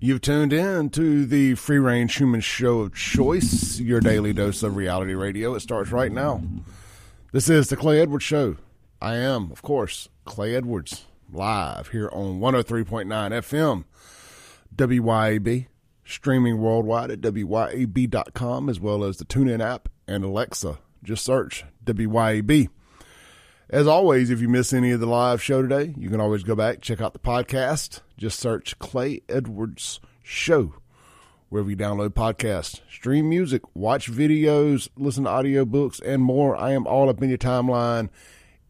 You've tuned in to the Free Range Human Show of Choice, your daily dose of reality radio. It starts right now. This is the Clay Edwards Show. I am, of course, Clay Edwards, live here on 103.9 FM, WYAB, streaming worldwide at WYAB.com, as well as the TuneIn app and Alexa. Just search WYAB. As always, if you miss any of the live show today, you can always go back, check out the podcast. Just search Clay Edwards Show wherever you download podcasts, stream music, watch videos, listen to audiobooks, and more. I am all up in your timeline,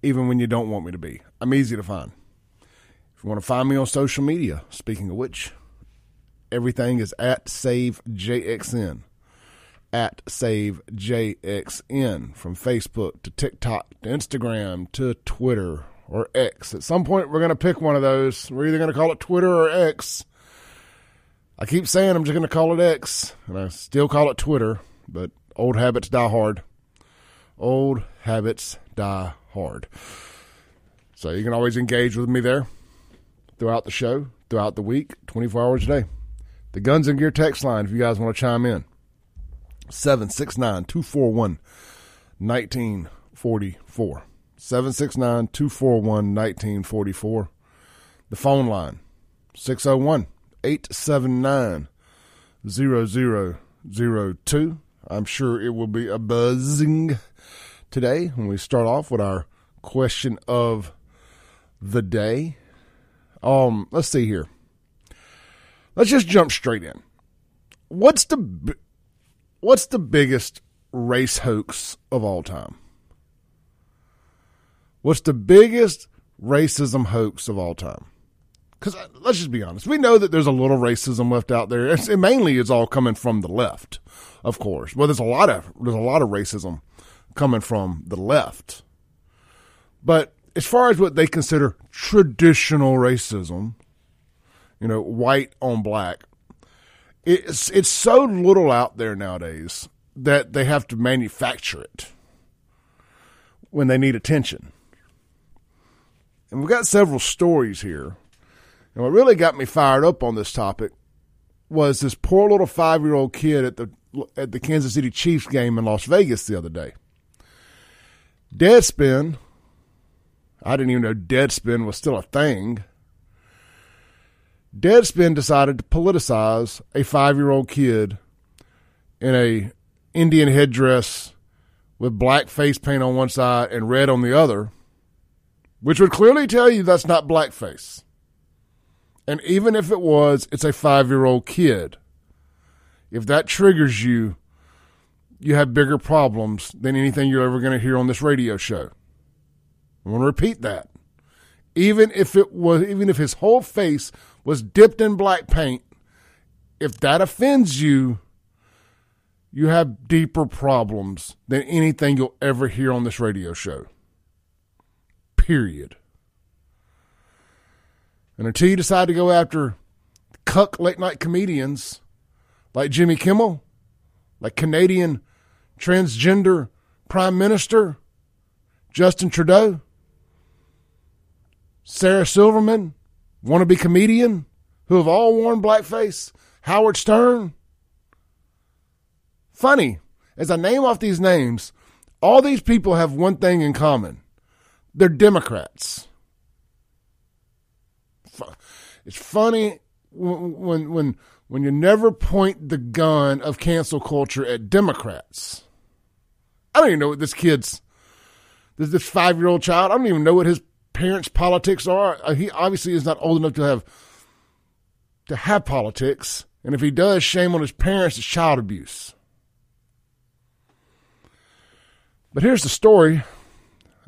even when you don't want me to be. I'm easy to find. If you want to find me on social media, speaking of which, everything is at SaveJXN at SaveJXN from Facebook to TikTok to Instagram to Twitter or X. At some point, we're going to pick one of those. We're either going to call it Twitter or X. I keep saying I'm just going to call it X, and I still call it Twitter, but old habits die hard. Old habits die hard. So you can always engage with me there throughout the show, throughout the week, 24 hours a day. The Guns and Gear text line if you guys want to chime in. 769 241 1944. 769 241 1944. The phone line 601 879 0002. I'm sure it will be a buzzing today when we start off with our question of the day. Um, let's see here. Let's just jump straight in. What's the what's the biggest race hoax of all time? What's the biggest racism hoax of all time? Because uh, let's just be honest, we know that there's a little racism left out there. It's, it mainly is all coming from the left, of course. Well, there's a lot of there's a lot of racism coming from the left, but as far as what they consider traditional racism, you know, white on black, it's it's so little out there nowadays that they have to manufacture it when they need attention. And we've got several stories here. And what really got me fired up on this topic was this poor little five year old kid at the at the Kansas City Chiefs game in Las Vegas the other day. Deadspin. I didn't even know Deadspin was still a thing. Deadspin decided to politicize a five year old kid in a Indian headdress with black face paint on one side and red on the other, which would clearly tell you that's not blackface. And even if it was, it's a five year old kid. If that triggers you, you have bigger problems than anything you're ever going to hear on this radio show. I want to repeat that. Even if it was, even if his whole face was dipped in black paint, if that offends you, you have deeper problems than anything you'll ever hear on this radio show. Period. And until you decide to go after cuck late night comedians like Jimmy Kimmel, like Canadian transgender Prime Minister Justin Trudeau, Sarah Silverman, wannabe comedian who have all worn blackface, Howard Stern. Funny, as I name off these names, all these people have one thing in common they're Democrats. It's funny when when when you never point the gun of cancel culture at Democrats. I don't even know what this kid's this this five year old child. I don't even know what his parents' politics are. Uh, he obviously is not old enough to have to have politics, and if he does, shame on his parents. It's child abuse. But here's the story.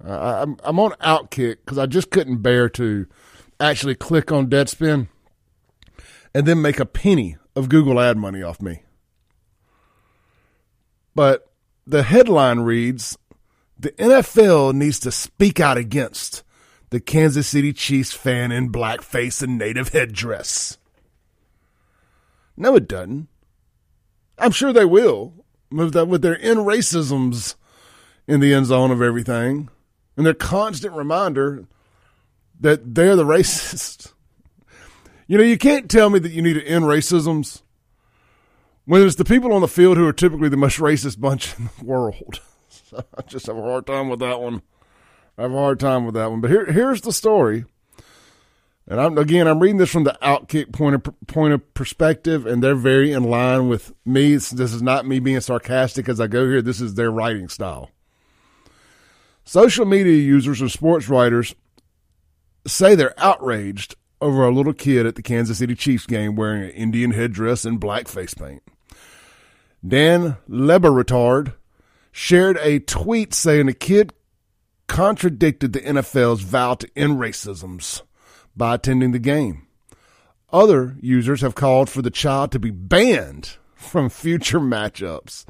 Uh, I'm I'm on Outkick because I just couldn't bear to actually click on Deadspin and then make a penny of Google ad money off me. But the headline reads The NFL needs to speak out against the Kansas City Chiefs fan in blackface and native headdress. No, it doesn't. I'm sure they will with, that, with their in racisms in the end zone of everything and their constant reminder that they're the racist. You know, you can't tell me that you need to end racisms when it's the people on the field who are typically the most racist bunch in the world. So I just have a hard time with that one. I have a hard time with that one. But here, here's the story. And I'm again, I'm reading this from the Outkick point of point of perspective, and they're very in line with me. This is not me being sarcastic as I go here. This is their writing style. Social media users and sports writers say they're outraged over a little kid at the Kansas City Chiefs game wearing an Indian headdress and black face paint. Dan Le Batard shared a tweet saying the kid contradicted the NFL's vow to end racisms by attending the game. Other users have called for the child to be banned from future matchups.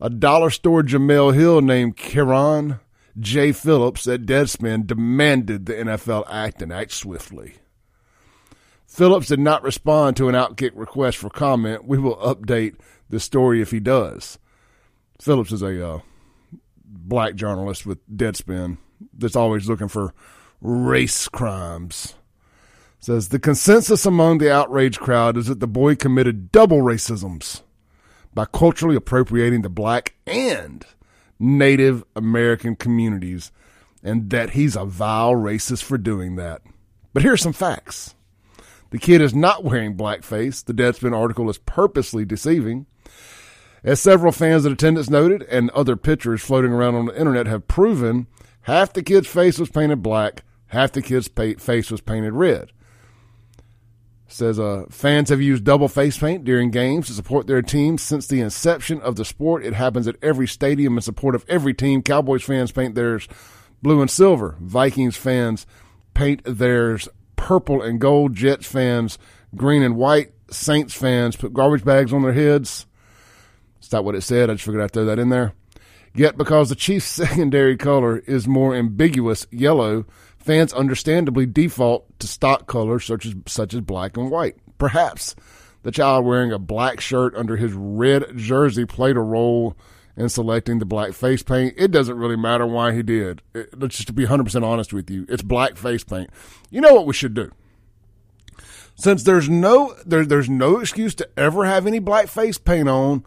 A dollar store Jemele Hill named Carron J. Phillips at Deadspin demanded the NFL act and act swiftly. Phillips did not respond to an Outkick request for comment. We will update the story if he does. Phillips is a uh, black journalist with Deadspin that's always looking for race crimes. Says the consensus among the outraged crowd is that the boy committed double racisms by culturally appropriating the black and Native American communities, and that he's a vile racist for doing that. But here's some facts. The kid is not wearing blackface. The Deadspin article is purposely deceiving. As several fans in attendance noted, and other pictures floating around on the internet have proven, half the kid's face was painted black, half the kid's face was painted red. Says uh, fans have used double face paint during games to support their teams since the inception of the sport. It happens at every stadium in support of every team. Cowboys fans paint theirs blue and silver. Vikings fans paint theirs purple and gold. Jets fans, green and white. Saints fans put garbage bags on their heads. Not what it said. I just figured I'd throw that in there. Yet, because the Chiefs' secondary color is more ambiguous yellow, fans understandably default to stock colors such as such as black and white. Perhaps the child wearing a black shirt under his red jersey played a role in selecting the black face paint. It doesn't really matter why he did. It, just to be 100% honest with you, it's black face paint. You know what we should do? Since there's no there, there's no excuse to ever have any black face paint on.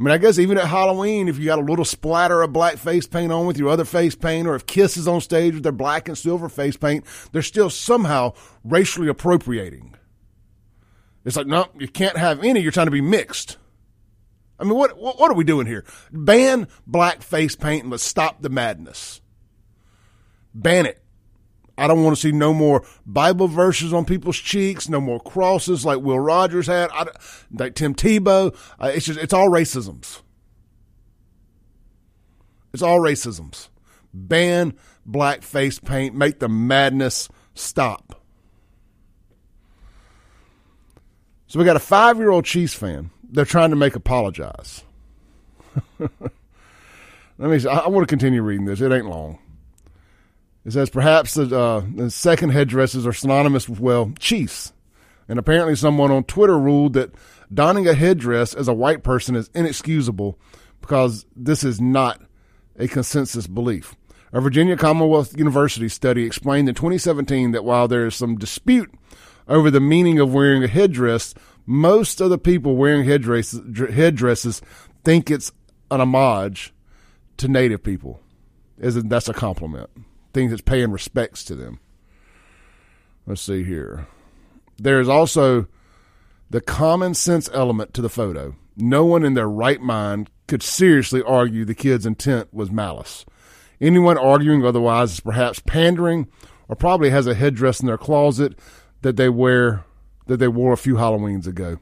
I mean, I guess even at Halloween, if you got a little splatter of black face paint on with your other face paint, or if Kiss is on stage with their black and silver face paint, they're still somehow racially appropriating. It's like, no, you can't have any. You're trying to be mixed. I mean, what, what, what are we doing here? Ban black face paint and let's stop the madness. Ban it. I don't want to see no more Bible verses on people's cheeks, no more crosses like Will Rogers had, I, like Tim Tebow. Uh, it's just, it's all racisms. It's all racisms. Ban black face paint. Make the madness stop. So we got a five year old Chiefs fan they're trying to make apologize. Let me. I, I want to continue reading this. It ain't long. It says perhaps the, uh, the second headdresses are synonymous with well Chiefs, and apparently someone on Twitter ruled that donning a headdress as a white person is inexcusable because this is not a consensus belief. A Virginia Commonwealth University study explained in 2017 that while there is some dispute over the meaning of wearing a headdress, most of the people wearing headdresses, headdresses think it's an homage to Native people. Isn't that's a compliment? Think that's paying respects to them. Let's see here. There is also the common sense element to the photo. No one in their right mind could seriously argue the kid's intent was malice. Anyone arguing otherwise is perhaps pandering or probably has a headdress in their closet that they wear that they wore a few Halloweens ago.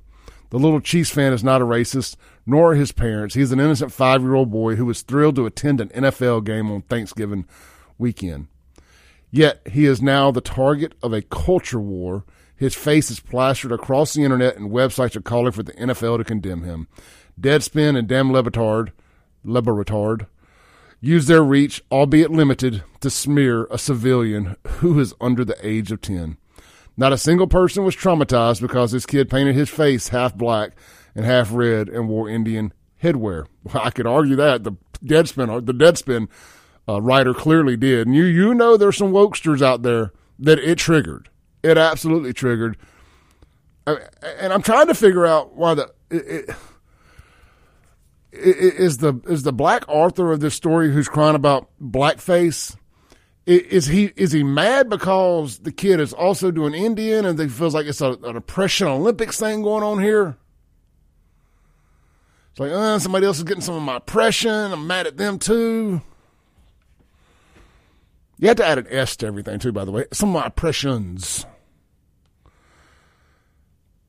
The little Chiefs fan is not a racist, nor are his parents. He is an innocent five year old boy who was thrilled to attend an NFL game on Thanksgiving weekend. Yet he is now the target of a culture war. His face is plastered across the internet, and websites are calling for the NFL to condemn him. Deadspin and Dan Le Batard, LeBatard use their reach, albeit limited, to smear a civilian who is under the age of 10. Not a single person was traumatized because this kid painted his face half black and half red and wore Indian headwear. Well, I could argue that the Deadspin, the Deadspin uh, writer clearly did. And you, you know, there's some wokesters out there that it triggered. It absolutely triggered. and I'm trying to figure out why the it, it, is the is the black author of this story who's crying about blackface. Is he is he mad because the kid is also doing Indian and he feels like it's a, an oppression Olympics thing going on here? It's like, uh, somebody else is getting some of my oppression. I'm mad at them too. You have to add an S to everything too, by the way. Some of my oppressions.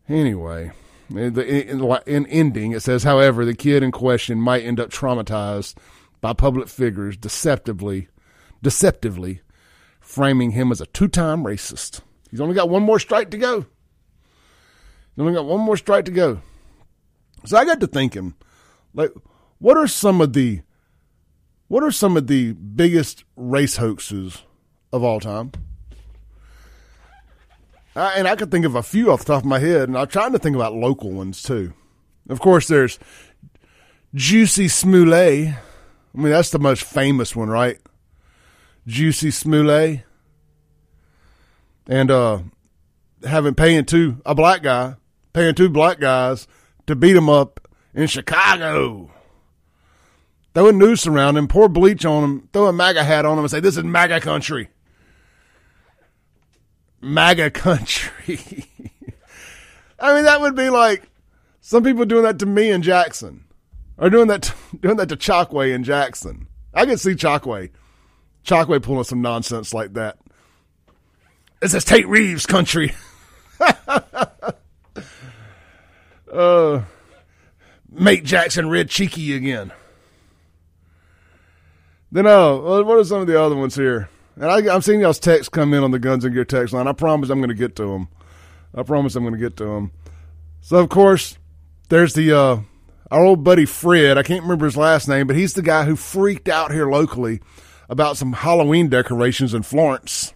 Anyway, in ending, it says, however, the kid in question might end up traumatized by public figures deceptively, deceptively framing him as a two-time racist. He's only got one more strike to go. He's only got one more strike to go. So I got to thinking, like, what are some of the, what are some of the biggest race hoaxes of all time? Uh, and I could think of a few off the top of my head, and I'm trying to think about local ones too. Of course, there's Juicy Smollett. I mean, that's the most famous one, right? Juicy Smollett. And uh, having paying two a black guy, paying two black guys to beat him up in Chicago. Throw a noose around him, pour bleach on him, throw a MAGA hat on him, and say, "This is MAGA country." MAGA country. I mean, that would be like some people doing that to me in Jackson, or doing that to, doing that to Chokwe in Jackson. I can see Chokwe, Chokwe pulling some nonsense like that. This is Tate Reeves country. uh, make Jackson red cheeky again. Then, uh, what are some of the other ones here? And I, am seeing y'all's texts come in on the Guns and Gear text line. I promise I'm going to get to them. I promise I'm going to get to them. So, of course, there's the uh, our old buddy Fred. I can't remember his last name, but he's the guy who freaked out here locally about some Halloween decorations in Florence.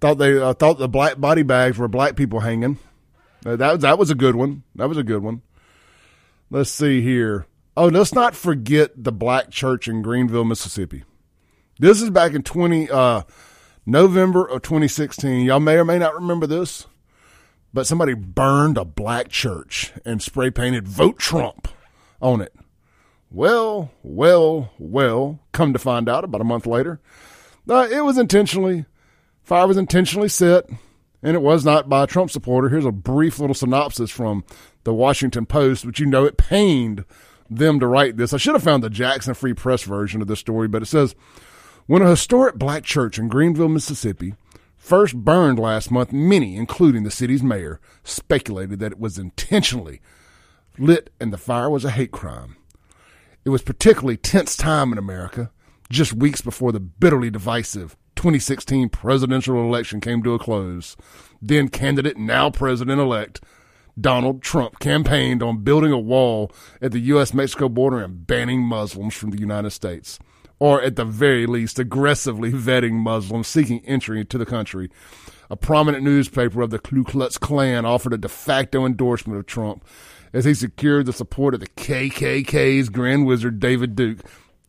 Thought they uh, thought the black body bags were black people hanging. Uh, that that was a good one. That was a good one. Let's see here. Oh, let's not forget the black church in Greenville, Mississippi. This is back in 20, uh, November of 2016. Y'all may or may not remember this, but somebody burned a black church and spray painted Vote Trump on it. Well, well, well, come to find out about a month later, uh, it was intentionally, fire was intentionally set, and it was not by a Trump supporter. Here's a brief little synopsis from the Washington Post, which you know it pained them to write this. I should have found the Jackson Free Press version of this story, but it says when a historic black church in Greenville, Mississippi, first burned last month, many, including the city's mayor, speculated that it was intentionally lit and the fire was a hate crime. It was particularly tense time in America, just weeks before the bitterly divisive 2016 presidential election came to a close. Then candidate, now president elect, Donald Trump campaigned on building a wall at the U.S. Mexico border and banning Muslims from the United States or at the very least aggressively vetting Muslims seeking entry into the country. A prominent newspaper of the Ku Klux Klan offered a de facto endorsement of Trump as he secured the support of the KKK's Grand Wizard David Duke.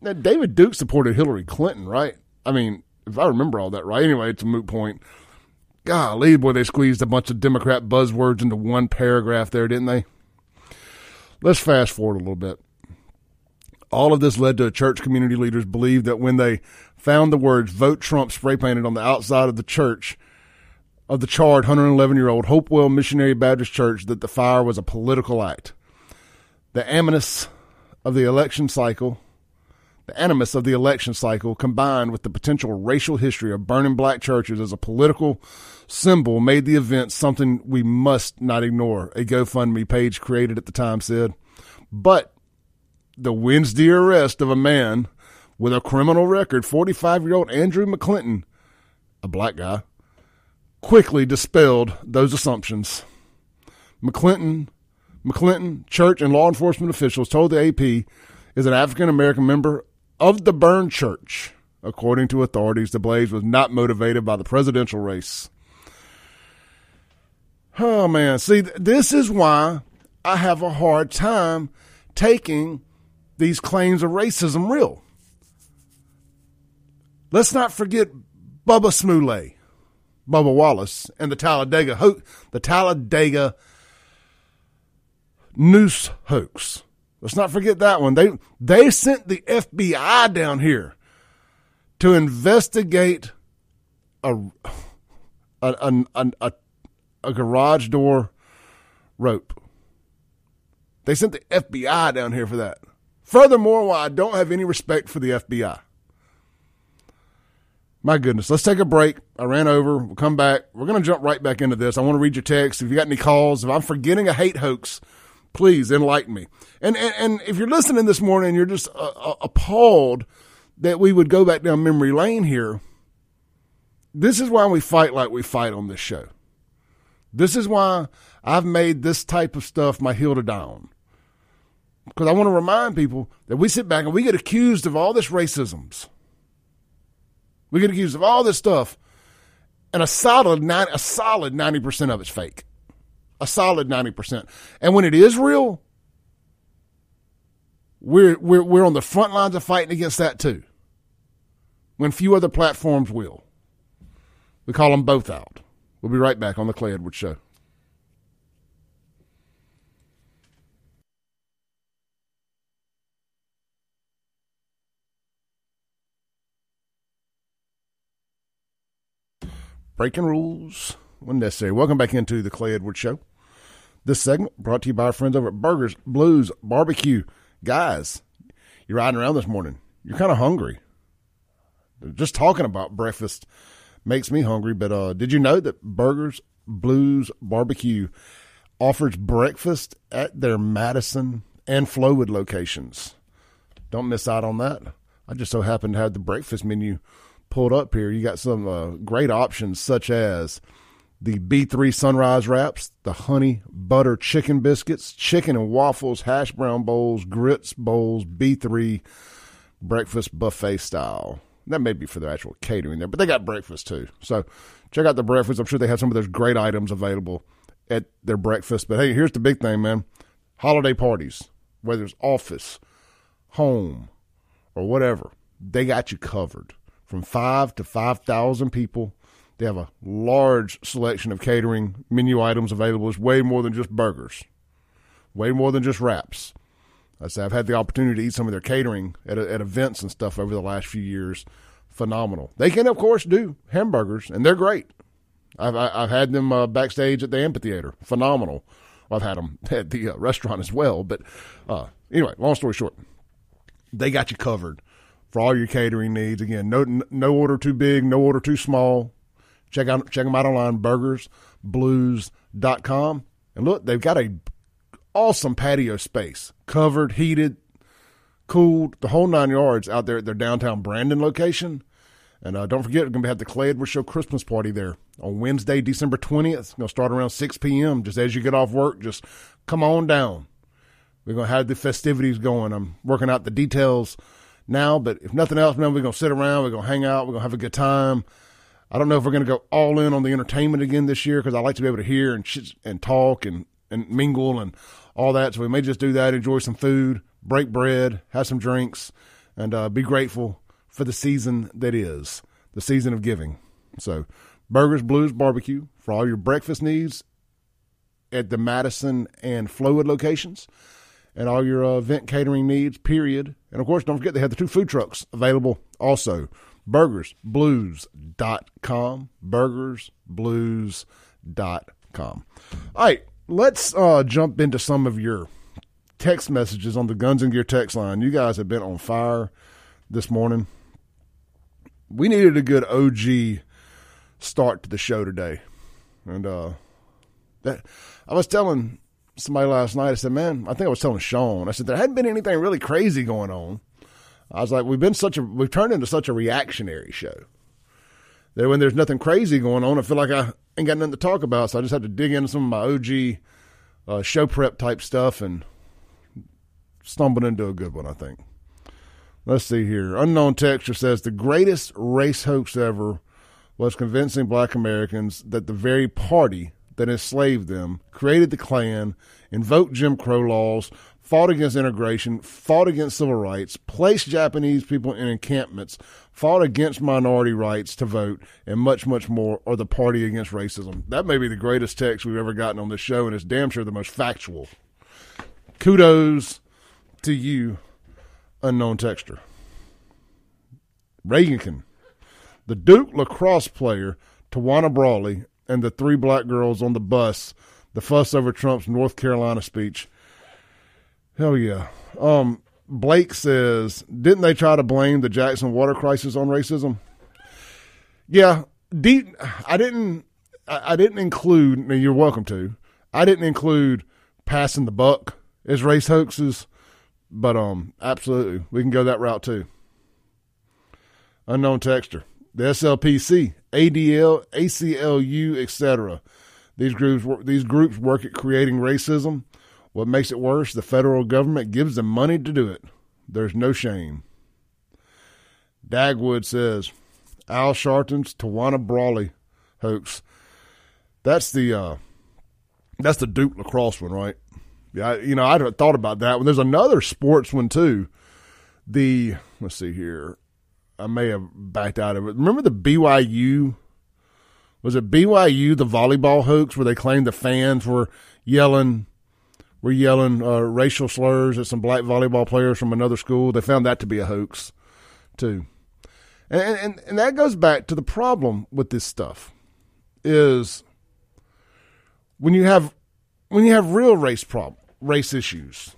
Now, David Duke supported Hillary Clinton, right? I mean, if I remember all that right. Anyway, it's a moot point. Golly, boy, they squeezed a bunch of Democrat buzzwords into one paragraph there, didn't they? Let's fast forward a little bit. All of this led to church community leaders believe that when they found the words vote Trump spray painted on the outside of the church of the charred 111 year old Hopewell Missionary Baptist Church that the fire was a political act. The animus of the election cycle, the animus of the election cycle combined with the potential racial history of burning black churches as a political symbol made the event something we must not ignore, a GoFundMe page created at the time said. But the Wednesday arrest of a man with a criminal record, 45 year old Andrew McClinton, a black guy, quickly dispelled those assumptions. McClinton, McClinton, church and law enforcement officials told the AP is an African American member of the Burn Church. According to authorities, the blaze was not motivated by the presidential race. Oh man, see, this is why I have a hard time taking these claims of racism real. Let's not forget Bubba Smollett. Bubba Wallace, and the Talladega ho- the Talladega noose hoax. Let's not forget that one. They they sent the FBI down here to investigate a a a, a, a garage door rope. They sent the FBI down here for that. Furthermore, why I don't have any respect for the FBI. My goodness. Let's take a break. I ran over. We'll come back. We're going to jump right back into this. I want to read your text. If you got any calls, if I'm forgetting a hate hoax, please enlighten me. And, and, and if you're listening this morning, you're just uh, uh, appalled that we would go back down memory lane here. This is why we fight like we fight on this show. This is why I've made this type of stuff my hill to die on. Because I want to remind people that we sit back and we get accused of all this racisms we get accused of all this stuff, and a solid nine, a solid ninety percent of it's fake. A solid ninety percent. And when it is real, we're we're we're on the front lines of fighting against that too. When few other platforms will. We call them both out. We'll be right back on the Clay Edwards Show. breaking rules when necessary. Welcome back into the Clay Edwards Show. This segment brought to you by our friends over at Burgers Blues Barbecue. Guys, you're riding around this morning. You're kind of hungry. Just talking about breakfast makes me hungry. But uh, did you know that Burgers Blues Barbecue offers breakfast at their Madison and Flowood locations? Don't miss out on that. I just so happened to have the breakfast menu pulled up here, you got some uh, great options such as the B3 Sunrise Wraps, the Honey Butter Chicken Biscuits, Chicken and Waffles, Hash Brown Bowls, Grits Bowls, B3 Breakfast Buffet Style. That may be for the actual catering there, but they got breakfast too. So check out the breakfast. I'm sure they have some of those great items available at their breakfast. But hey, here's the big thing, man. Holiday parties, whether it's office, home, or whatever, they got you covered from five to 5,000 people. They have a large selection of catering menu items available. It's way more than just burgers, way more than just wraps. I say I've had the opportunity to eat some of their catering at, at events and stuff over the last few years. Phenomenal. They can, of course, do hamburgers, and they're great. I've I've had them uh, backstage at the amphitheater. Phenomenal. I've had them at the uh, restaurant as well. But uh, anyway, long story short, they got you covered for all your catering needs. Again, no no order too big, no order too small. Check out check them out online, burgersblues.com. And look, they've got a awesome patio space, covered, heated, cooled, the whole nine yards out there at their downtown Brandon location. And uh, don't forget, we're going to have the Clay Edwards Show Christmas party there on Wednesday, December 20th. It's going to start around 6 p.m. Just as you get off work, just come on down. We're going to have the festivities going. I'm working out the details now, but if nothing else, man, we're going to sit around, we're going to hang out, we're going to have a good time. I don't know if we're going to go all in on the entertainment again this year because I like to be able to hear and and talk and, and mingle and all that. So we may just do that, enjoy some food, break bread, have some drinks, and uh, be grateful for the season that is the season of giving. So, Burgers Blues Barbecue for all your breakfast needs at the Madison and Flowood locations and all your uh, event catering needs, period. And of course, don't forget they have the two food trucks available also. BurgersBlues.com. BurgersBlues.com. All right, let's uh, jump into some of your text messages on the Guns and Gear text line. You guys have been on fire this morning. We needed a good OG start to the show today. And uh, that I was telling somebody last night. I said, "Man, I think I was telling Sean. I said there hadn't been anything really crazy going on. I was like, we've been such a we've turned into such a reactionary show that when there's nothing crazy going on, I feel like I ain't got nothing to talk about. So I just have to dig into some of my OG uh, show prep type stuff and stumbled into a good one. I think. Let's see here. Unknown texture says the greatest race hoax ever was convincing Black Americans that the very party that enslaved them, created the Klan, invoked Jim Crow laws, fought against integration, fought against civil rights, placed Japanese people in encampments, fought against minority rights to vote, and much, much more, or the party against racism. That may be the greatest text we've ever gotten on this show, and it's damn sure the most factual. Kudos to you, unknown texture. Reagan, can. the Duke lacrosse player, Tawana Brawley, and the three black girls on the bus, the fuss over Trump's North Carolina speech Hell yeah. Um, Blake says, didn't they try to blame the Jackson water crisis on racism? Yeah, deep, I didn't. I, didn't include. And you're welcome to. I didn't include passing the buck as race hoaxes, but um, absolutely, we can go that route too. Unknown texture, the SLPC, ADL, ACLU, etc. These groups these groups work at creating racism what makes it worse, the federal government gives them money to do it. There's no shame. Dagwood says, Al Sharpton's Tawana Brawley hoax. That's the uh, that's the Duke lacrosse one, right? Yeah, you know, I thought about that one. There's another sports one too. The let's see here. I may have backed out of it. Remember the BYU? Was it BYU the volleyball hoax where they claimed the fans were yelling were yelling uh, racial slurs at some black volleyball players from another school. They found that to be a hoax, too. And, and, and that goes back to the problem with this stuff is when you have when you have real race problem race issues,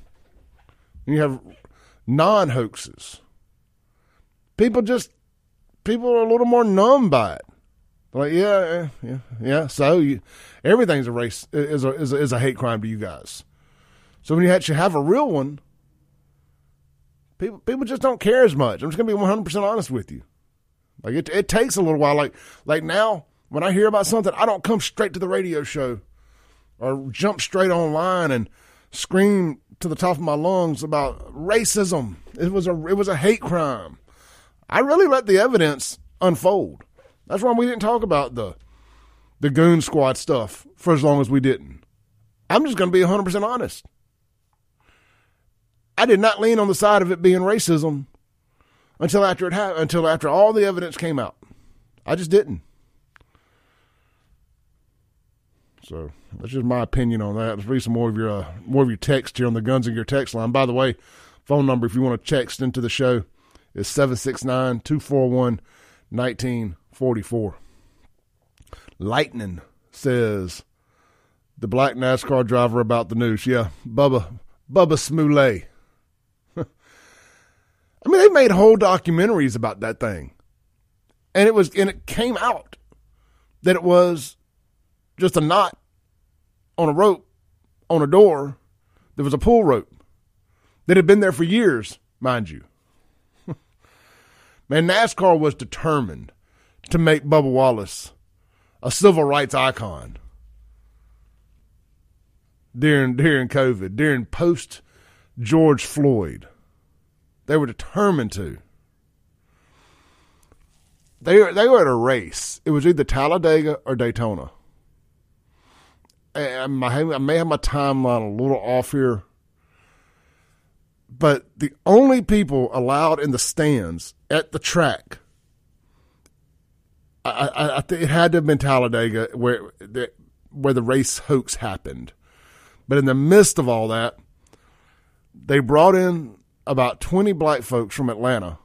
you have non hoaxes. People just people are a little more numb by it. like, yeah, yeah, yeah. So you, everything's a race is a, is a is a hate crime to you guys. So when you actually have a real one, people people just don't care as much. I'm just gonna be 100 percent honest with you. Like it it takes a little while. Like like now when I hear about something, I don't come straight to the radio show or jump straight online and scream to the top of my lungs about racism. It was a it was a hate crime. I really let the evidence unfold. That's why we didn't talk about the the goon squad stuff for as long as we didn't. I'm just going to be 100% honest. I did not lean on the side of it being racism until after it happened, until after all the evidence came out. I just didn't. So that's just my opinion on that. Let's read some more of your uh, more of your text here on the Guns and Your text line. By the way, phone number if you want to text into the show is 769-241-1944. Lightning says the black NASCAR driver about the news. Yeah, Bubba Bubba Smollett. I mean, they made whole documentaries about that thing, and it was and it came out that it was just a knot on a rope on a door. There was a pull rope that had been there for years, mind you. Man, NASCAR was determined to make Bubba Wallace a civil rights icon during during COVID, during post George Floyd. They were determined to. They they were at a race. It was either Talladega or Daytona. I may have my timeline a little off here, but the only people allowed in the stands at the track, I, I, I it had to have been Talladega where the, where the race hoax happened. But in the midst of all that, they brought in about 20 black folks from Atlanta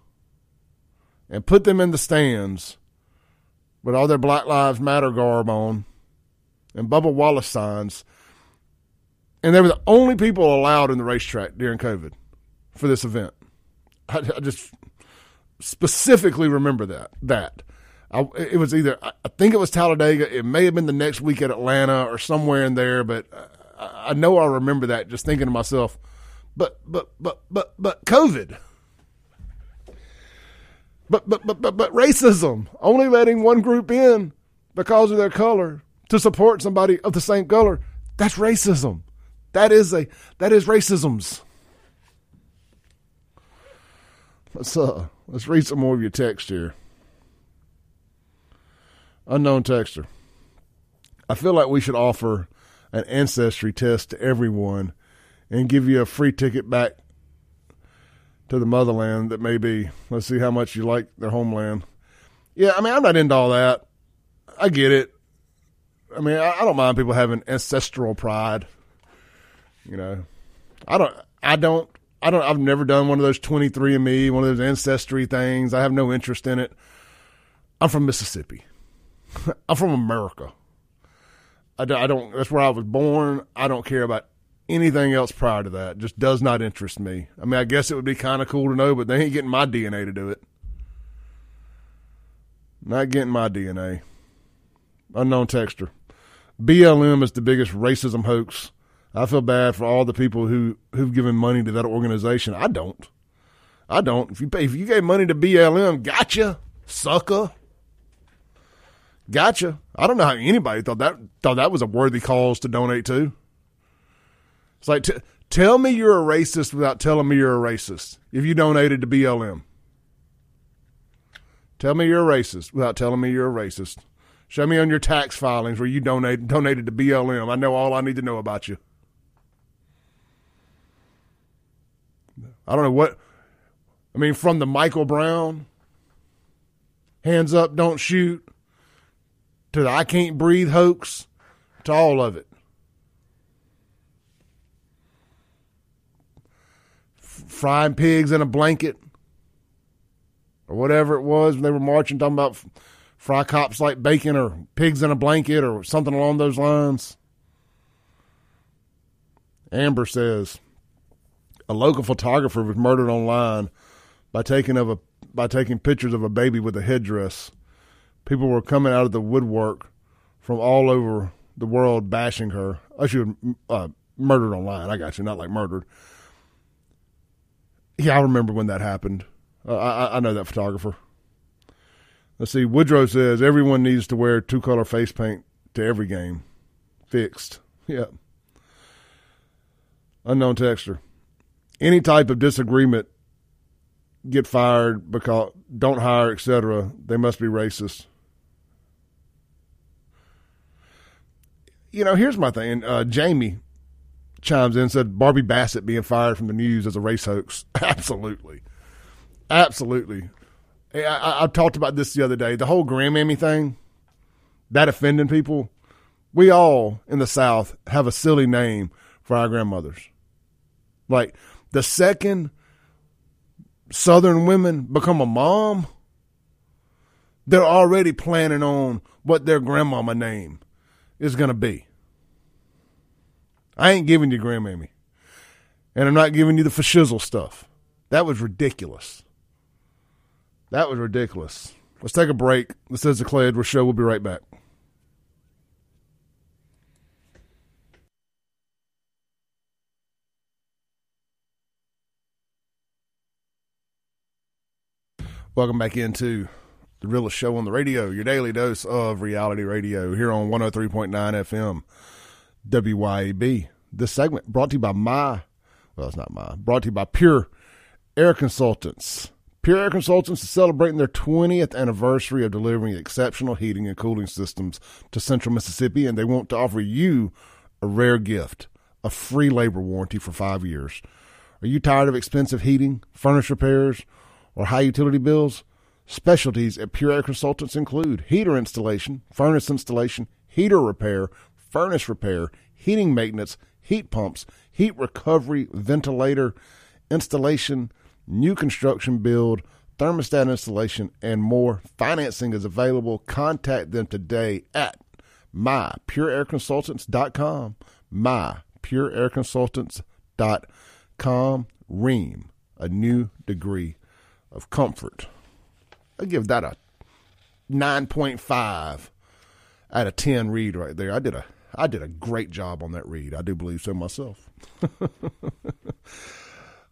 and put them in the stands with all their Black Lives Matter garb on and Bubba Wallace signs. And they were the only people allowed in the racetrack during COVID for this event. I, I just specifically remember that. That. I, it was either, I think it was Talladega. It may have been the next week at Atlanta or somewhere in there, but I, I know I remember that just thinking to myself, but but but but but COVID. But but but but but racism. Only letting one group in because of their color to support somebody of the same color. That's racism. That is a that is racism's. Let's uh let's read some more of your text here. Unknown texter. I feel like we should offer an ancestry test to everyone and give you a free ticket back to the motherland that may be, let's see how much you like their homeland. Yeah, I mean, I'm not into all that. I get it. I mean, I, don't mind people having ancestral pride. You know, I don't, I don't, I don't, I've never done one of those 23andMe, one of those ancestry things. I have no interest in it. I'm from Mississippi. I'm from America. I, I don't, that's where I was born. I don't care about anything else prior to that. Just does not interest me. I mean, I guess it would be kind of cool to know, but they ain't getting my DNA to do it. Not getting my DNA. Unknown texture. BLM is the biggest racism hoax. I feel bad for all the people who who've given money to that organization. I don't. I don't. If you pay, if you gave money to BLM, gotcha, sucker. Gotcha. I don't know how anybody thought that thought that was a worthy cause to donate to. It's like, t- tell me you're a racist without telling me you're a racist if you donated to BLM. Tell me you're a racist without telling me you're a racist. Show me on your tax filings where you donate, donated to BLM. I know all I need to know about you. I don't know what. I mean, from the Michael Brown, hands up, don't shoot, to the I can't breathe hoax, to all of it. Frying pigs in a blanket or whatever it was when they were marching, talking about fry cops like bacon or pigs in a blanket or something along those lines. Amber says a local photographer was murdered online by taking of a by taking pictures of a baby with a headdress. People were coming out of the woodwork from all over the world bashing her. Oh, she was uh, murdered online. I got you, not like murdered. Yeah, I remember when that happened. Uh, I, I know that photographer. Let's see. Woodrow says everyone needs to wear two color face paint to every game. Fixed. Yeah. Unknown texture. Any type of disagreement, get fired because don't hire, etc. They must be racist. You know, here's my thing. Uh, Jamie chimes in said Barbie Bassett being fired from the news as a race hoax. Absolutely. Absolutely. I, I, I, talked about this the other day. The whole grandmammy thing, that offending people. We all in the South have a silly name for our grandmothers. Like the second Southern women become a mom, they're already planning on what their grandmama name is going to be. I ain't giving you grandmammy. And I'm not giving you the fashizzle stuff. That was ridiculous. That was ridiculous. Let's take a break. This is the Clay Edwards Show. We'll be right back. Welcome back into the realest show on the radio, your daily dose of reality radio here on 103.9 FM. WYAB. This segment brought to you by my, well, it's not my, brought to you by Pure Air Consultants. Pure Air Consultants is celebrating their 20th anniversary of delivering exceptional heating and cooling systems to central Mississippi, and they want to offer you a rare gift a free labor warranty for five years. Are you tired of expensive heating, furnace repairs, or high utility bills? Specialties at Pure Air Consultants include heater installation, furnace installation, heater repair, furnace repair, heating maintenance, heat pumps, heat recovery, ventilator installation, new construction build, thermostat installation, and more. Financing is available. Contact them today at mypureairconsultants.com. Mypureairconsultants.com. Rheem, a new degree of comfort. I give that a 9.5 out of 10 read right there. I did a I did a great job on that read. I do believe so myself.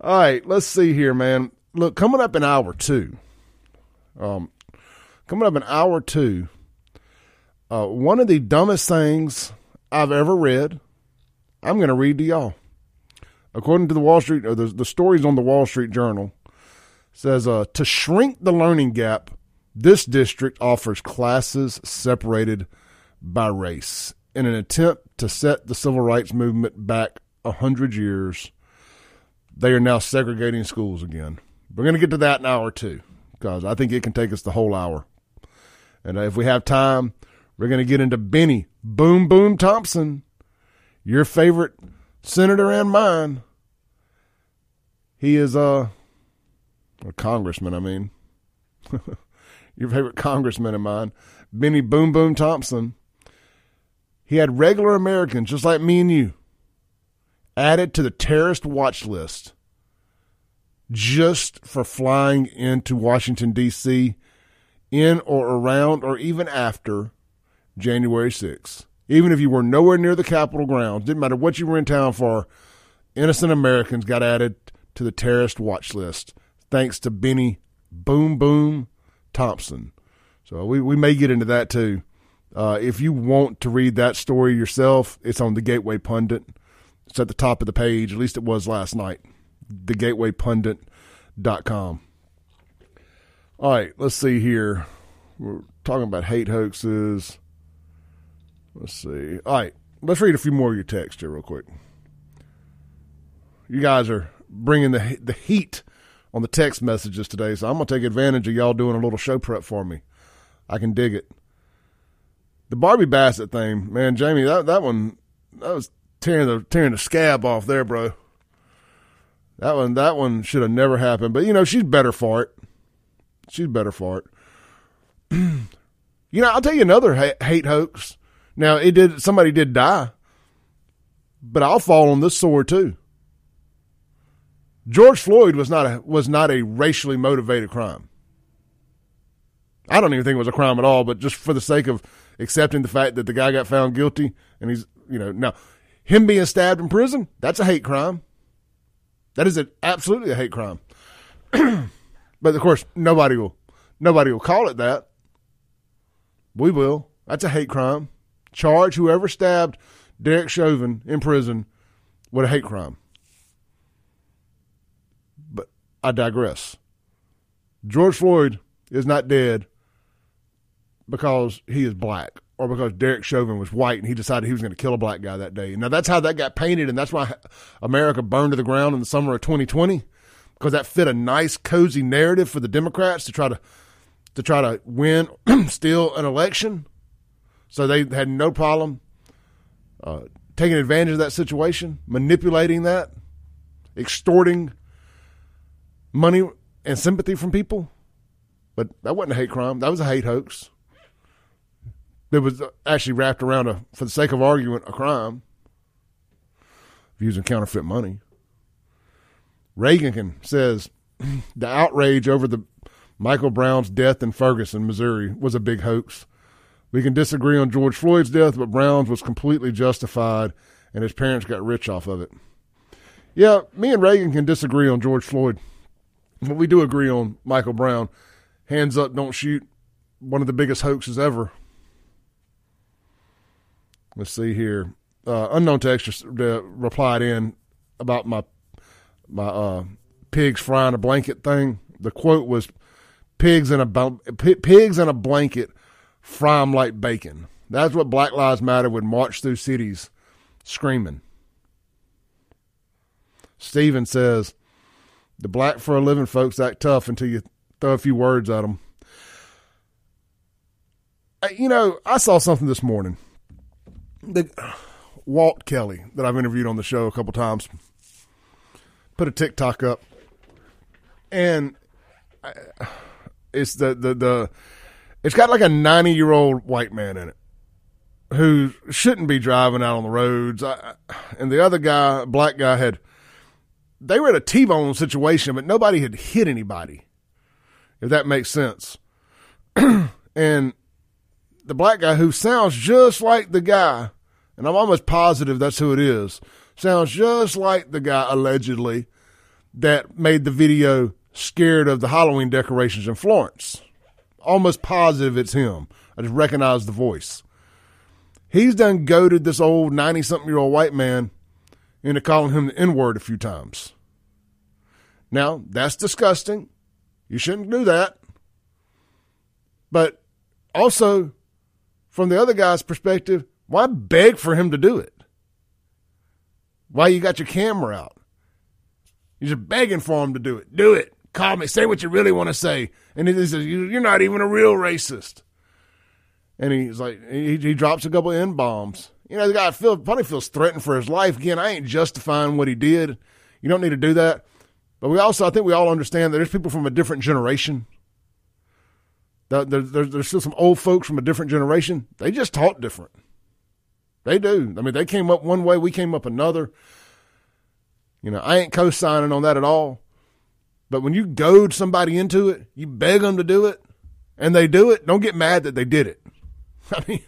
All right, let's see here, man. Look, coming up in hour two, um, coming up in hour two, uh, one of the dumbest things I've ever read, I'm going to read to y'all. According to the Wall Street, or the, the stories on the Wall Street Journal, says uh, to shrink the learning gap, this district offers classes separated by race in an attempt to set the civil rights movement back a hundred years, they are now segregating schools again. We're going to get to that in hour two because I think it can take us the whole hour. And if we have time, we're going to get into Bennie Boom Boom Thompson, your favorite senator and mine. He is a, a congressman, I mean. your favorite congressman of mine, Bennie Boom Boom Thompson. He had regular Americans, just like me and you, added to the terrorist watch list just for flying into Washington, D.C. in or around or even after January 6th. Even if you were nowhere near the Capitol grounds, didn't matter what you were in town for, innocent Americans got added to the terrorist watch list thanks to Bennie Boom Boom Thompson. So we, we may get into that too. Uh, if you want to read that story yourself, it's on the Gateway Pundit. It's at the top of the page. At least it was last night. TheGatewayPundit.com. All right, let's see here. We're talking about hate hoaxes. Let's see. All right, let's read a few more of your text here, real quick. You guys are bringing the the heat on the text messages today, so I'm gonna take advantage of y'all doing a little show prep for me. I can dig it. The Barbie Bassett thing, man, Jamie, that that one that was tearing the tearing the scab off there, bro. That one that one should have never happened. But you know, she's better for it. She's better for it. you know, I'll tell you another hate, hate hoax. Now it did somebody did die, but I'll fall on this sword too. George Floyd was not a was not a racially motivated crime. I don't even think it was a crime at all, but just for the sake of accepting the fact that the guy got found guilty and he's you know now him being stabbed in prison, that's a hate crime. That is an, absolutely a hate crime. but of course, nobody will nobody will call it that. We will. That's a hate crime. Charge whoever stabbed Derek Chauvin in prison with a hate crime. But I digress. George Floyd is not dead because he is black or because Derek Chauvin was white and he decided he was going to kill a black guy that day. Now that's how that got painted, and that's why America burned to the ground in the summer of 2020 because that fit a nice, cozy narrative for the Democrats to try to to try to win, steal an election. So they had no problem uh, taking advantage of that situation, manipulating that, extorting money and sympathy from people. But that wasn't a hate crime. That was a hate hoax that was actually wrapped around a, for the sake of argument, a crime of using counterfeit money. Reagan says the outrage over the Michael Brown's death in Ferguson, Missouri, was a big hoax. We can disagree on George Floyd's death, but Brown's was completely justified, and his parents got rich off of it. Yeah, me and Reagan can disagree on George Floyd, but we do agree on Michael Brown. Hands up, don't shoot. One of the biggest hoaxes ever. Let's see here. Uh, unknown text uh, replied in about my my uh, pigs frying a blanket thing. The quote was, "Pigs in a pigs in a blanket fry them like bacon." That's what Black Lives Matter would march through cities screaming. Steven says, "The black for a living folks act tough until you throw a few words at them." You know, I saw something this morning the Walt Kelly that I've interviewed on the show a couple times put a TikTok up, and uh, it's the the the it's got like a ninety year old white man in it who shouldn't be driving out on the roads, and the other guy, black guy, had they were in a T bone situation, but nobody had hit anybody, if that makes sense, and the black guy who sounds just like the guy and I'm almost positive that's who it is, sounds just like the guy allegedly that made the video scared of the Halloween decorations in Florence. Almost positive it's him. I just recognize the voice. He's done goaded this old 90 something year old white man into calling him the N word a few times. Now, that's disgusting. You shouldn't do that. But also, from the other guy's perspective, Why beg for him to do it? Why you got your camera out? You're just begging for him to do it. Do it. Call me. Say what you really want to say. And he says, You're not even a real racist. And he's like, he, he drops a couple N bombs. You know, the guy feel, probably feels threatened for his life. Again, I ain't justifying what he did. You don't need to do that. But we also, I think we all understand that there's people from a different generation. There's, there's still some old folks from a different generation. They just talk different. They do. I mean, they came up one way, we came up another. You know, I ain't co signing on that at all. But when you goad somebody into it, you beg them to do it, and they do it, don't get mad that they did it. I mean,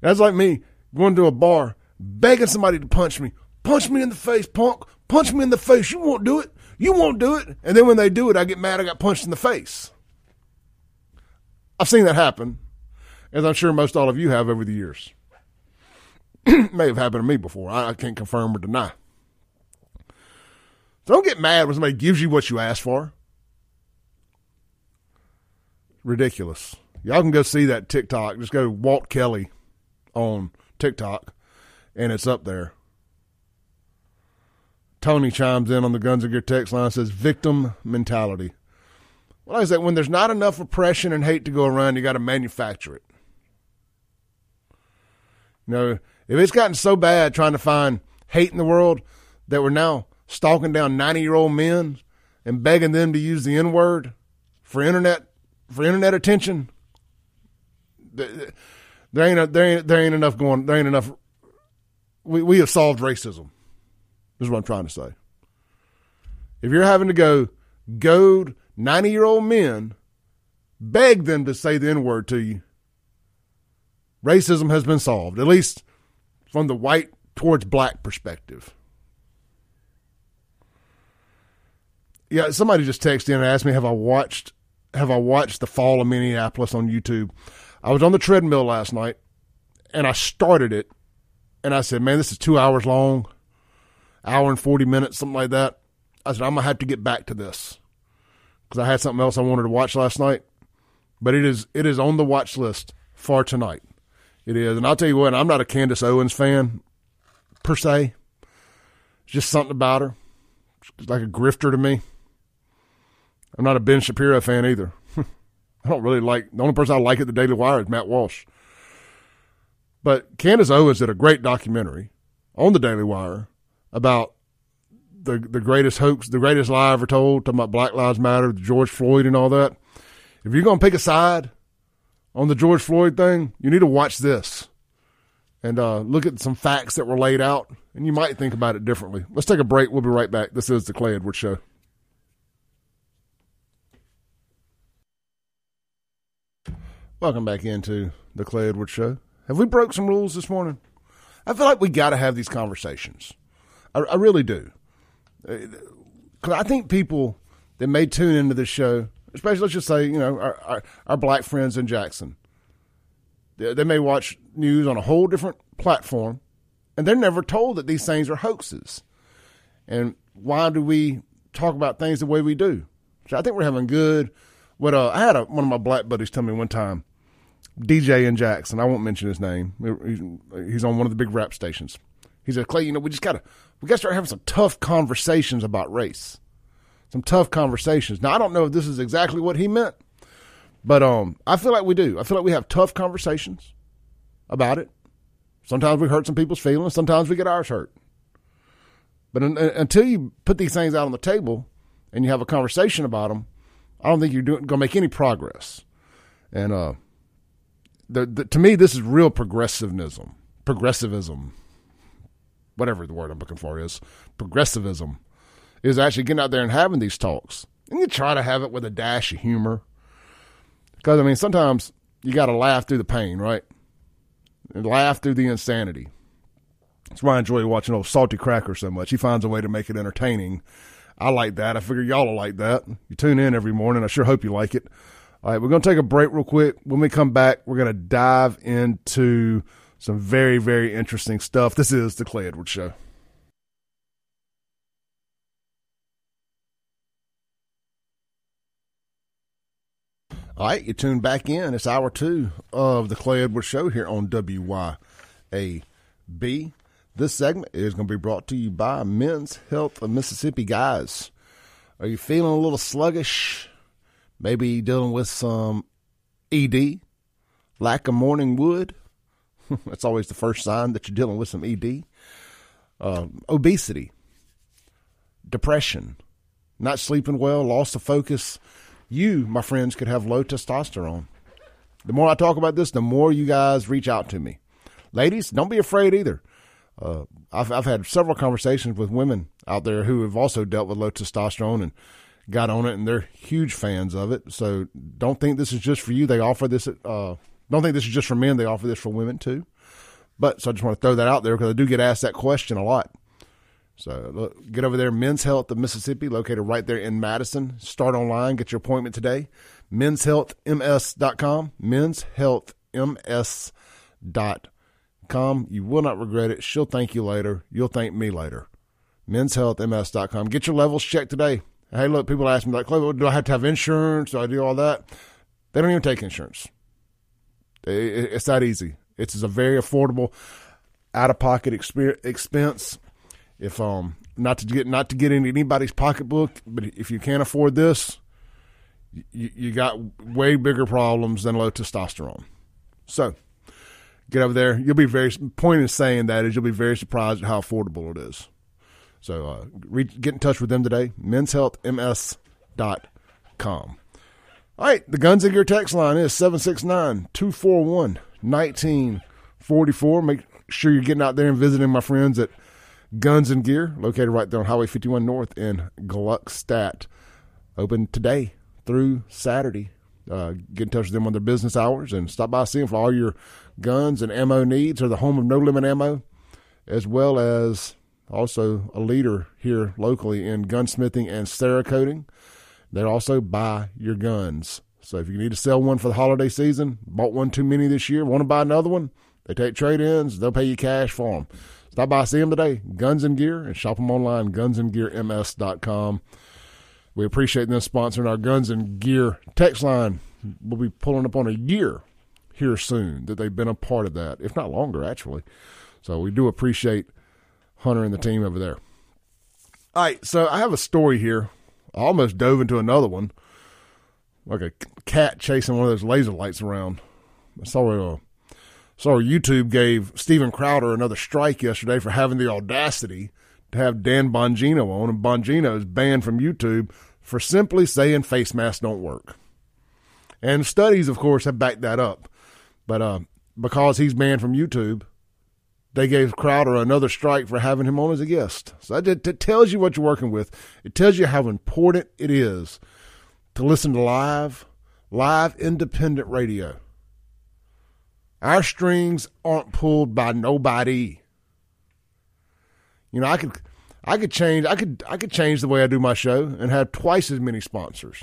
that's like me going to a bar, begging somebody to punch me. Punch me in the face, punk. Punch me in the face. You won't do it. You won't do it. And then when they do it, I get mad I got punched in the face. I've seen that happen, as I'm sure most all of you have over the years. May have happened to me before. I, I can't confirm or deny. Don't get mad when somebody gives you what you ask for. Ridiculous. Y'all can go see that TikTok. Just go Walt Kelly on TikTok, and it's up there. Tony chimes in on the Guns and Gear text line says victim mentality. Well, I said when there's not enough oppression and hate to go around, you got to manufacture it. You know, if it's gotten so bad trying to find hate in the world that we're now stalking down 90 year old men and begging them to use the N word for internet for internet attention. There ain't there ain't there ain't enough going. There ain't enough. We we have solved racism. This is what I'm trying to say. If you're having to go goad 90 year old men, beg them to say the N word to you, racism has been solved, at least from the white towards black perspective. Yeah, somebody just texted in and asked me, "Have I watched? Have I watched the Fall of Minneapolis on YouTube?" I was on the treadmill last night, and I started it, and I said, "Man, this is two hours long, hour and forty minutes, something like that." I said, "I'm gonna have to get back to this because I had something else I wanted to watch last night." But it is it is on the watch list for tonight. It is, and I'll tell you what, I'm not a Candace Owens fan per se. It's just something about her, She's like a grifter to me. I'm not a Ben Shapiro fan either. I don't really like the only person I like at the Daily Wire is Matt Walsh. But Candace Owens did a great documentary on the Daily Wire about the the greatest hoax, the greatest lie ever told, talking about Black Lives Matter, George Floyd, and all that. If you're to pick a side on the George Floyd thing, you need to watch this and uh, look at some facts that were laid out, and you might think about it differently. Let's take a break. We'll be right back. This is the Clay Edwards Show. Welcome back into the Clay Edwards Show. Have we broke some rules this morning? I feel like we got to have these conversations. I, I really do. Because I think people that may tune into this show, especially let's just say, you know, our, our, our black friends in Jackson, they, they may watch news on a whole different platform, and they're never told that these things are hoaxes. And why do we talk about things the way we do? So I think we're having good. What uh, I had a, one of my black buddies tell me one time DJ in Jackson. I won't mention his name. He's on one of the big rap stations. He said, "Clay, you know, we just gotta we gotta start having some tough conversations about race. Some tough conversations." Now, I don't know if this is exactly what he meant, but um, I feel like we do. I feel like we have tough conversations about it. Sometimes we hurt some people's feelings. Sometimes we get ours hurt. But until you put these things out on the table and you have a conversation about them, I don't think you're going to make any progress. And uh, the, the, to me, this is real progressivism. Progressivism, whatever the word I'm looking for is, progressivism is actually getting out there and having these talks. And you try to have it with a dash of humor. Because, I mean, sometimes you got to laugh through the pain, right? And laugh through the insanity. That's why I enjoy watching old Salty Cracker so much. He finds a way to make it entertaining. I like that. I figure y'all will like that. You tune in every morning. I sure hope you like it. All right, we're going to take a break real quick. When we come back, we're going to dive into some very, very interesting stuff. This is the Clay Edwards Show. All right, you tune back in. It's hour two of the Clay Edwards Show here on WYAB This segment is going to be brought to you by Men's Health of Mississippi. Guys, are you feeling a little sluggish? Maybe dealing with some ED, lack of morning wood. That's always the first sign that you're dealing with some ED. Uh, obesity, depression, not sleeping well, loss of focus. You, my friends, could have low testosterone. The more I talk about this, the more you guys reach out to me. Ladies, don't be afraid either. Uh, I've, I've had several conversations with women out there who have also dealt with low testosterone and got on it, and they're huge fans of it. So don't think this is just for you. They offer this. Uh, don't think this is just for men. They offer this for women too. But so I just want to throw that out there because I do get asked that question a lot. So look, get over there, Men's Health of Mississippi, located right there in Madison. Start online, get your appointment today. Men's Health MS.com, Men's Men'sHealthMS.com. Men'sHealthMS.com. You will not regret it. She'll thank you later. You'll thank me later. Men's Health Men'sHealthMS.com. Get your levels checked today. Hey, look, people ask me, like, do I have to have insurance? Do I do all that? They don't even take insurance. It's that easy. It's a very affordable, out of pocket expense. If um not to get not to get into anybody's pocketbook, but if you can't afford this, you, you got way bigger problems than low testosterone. So get over there. You'll be very point in saying that is you'll be very surprised at how affordable it is. So uh, re- get in touch with them today. Men'sHealthMS.com. All right, the Guns and Gear text line is 769 241 1944. Make sure you're getting out there and visiting my friends at Guns and Gear, located right there on Highway 51 North in Gluckstadt. Open today through Saturday. Uh, get in touch with them on their business hours and stop by see them for all your guns and ammo needs. Are the home of No Limit Ammo, as well as also a leader here locally in gunsmithing and cerakoting. They also buy your guns. So if you need to sell one for the holiday season, bought one too many this year, want to buy another one, they take trade ins, they'll pay you cash for them. Stop by, see them today, Guns and Gear, and shop them online, gunsandgearms.com. We appreciate them sponsoring our Guns and Gear text line. We'll be pulling up on a year here soon that they've been a part of that, if not longer, actually. So we do appreciate Hunter and the team over there. All right, so I have a story here I almost dove into another one, like a cat chasing one of those laser lights around. I saw a, saw YouTube gave Steven Crowder another strike yesterday for having the audacity to have Dan Bongino on, and Bongino is banned from YouTube for simply saying face masks don't work. And studies, of course, have backed that up. But uh, because he's banned from YouTube, they gave Crowder another strike for having him on as a guest. So that, that tells you what you're working with. It tells you how important it is to listen to live, live independent radio. Our strings aren't pulled by nobody. You know, I could I could change I could I could change the way I do my show and have twice as many sponsors.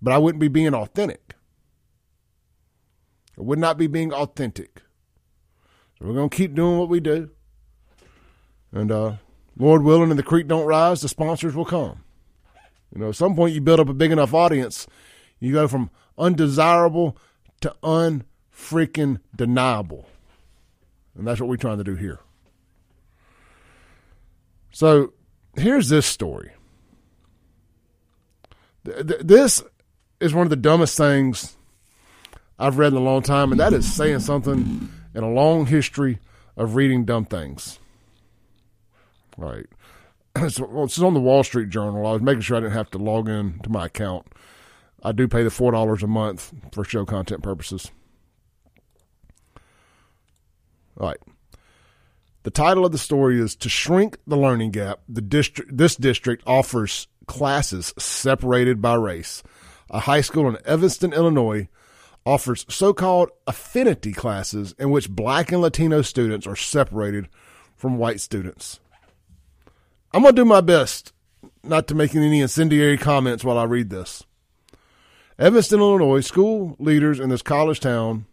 But I wouldn't be being authentic. I would not be being authentic. So we're to keep doing what we do. And uh, Lord willing, and the creek don't rise, the sponsors will come. You know, at some point you build up a big enough audience, you go from undesirable to unfreaking deniable. And that's what we're trying to do here. So here's this story. This is one of the dumbest things I've read in a long time, and that is saying something in a long history of reading dumb things. Right. So, well, it's on the Wall Street Journal. I was making sure I didn't have to log in to my account. I do pay the four dollars a month for show content purposes. All right. The title of the story is "To Shrink the Learning Gap." The district, this district offers classes separated by race. A high school in Evanston, Illinois, offers so called affinity classes in which black and Latino students are separated from white students. I'm going to do my best not to make any incendiary comments while I read this. Evanston, Illinois, school leaders in this college town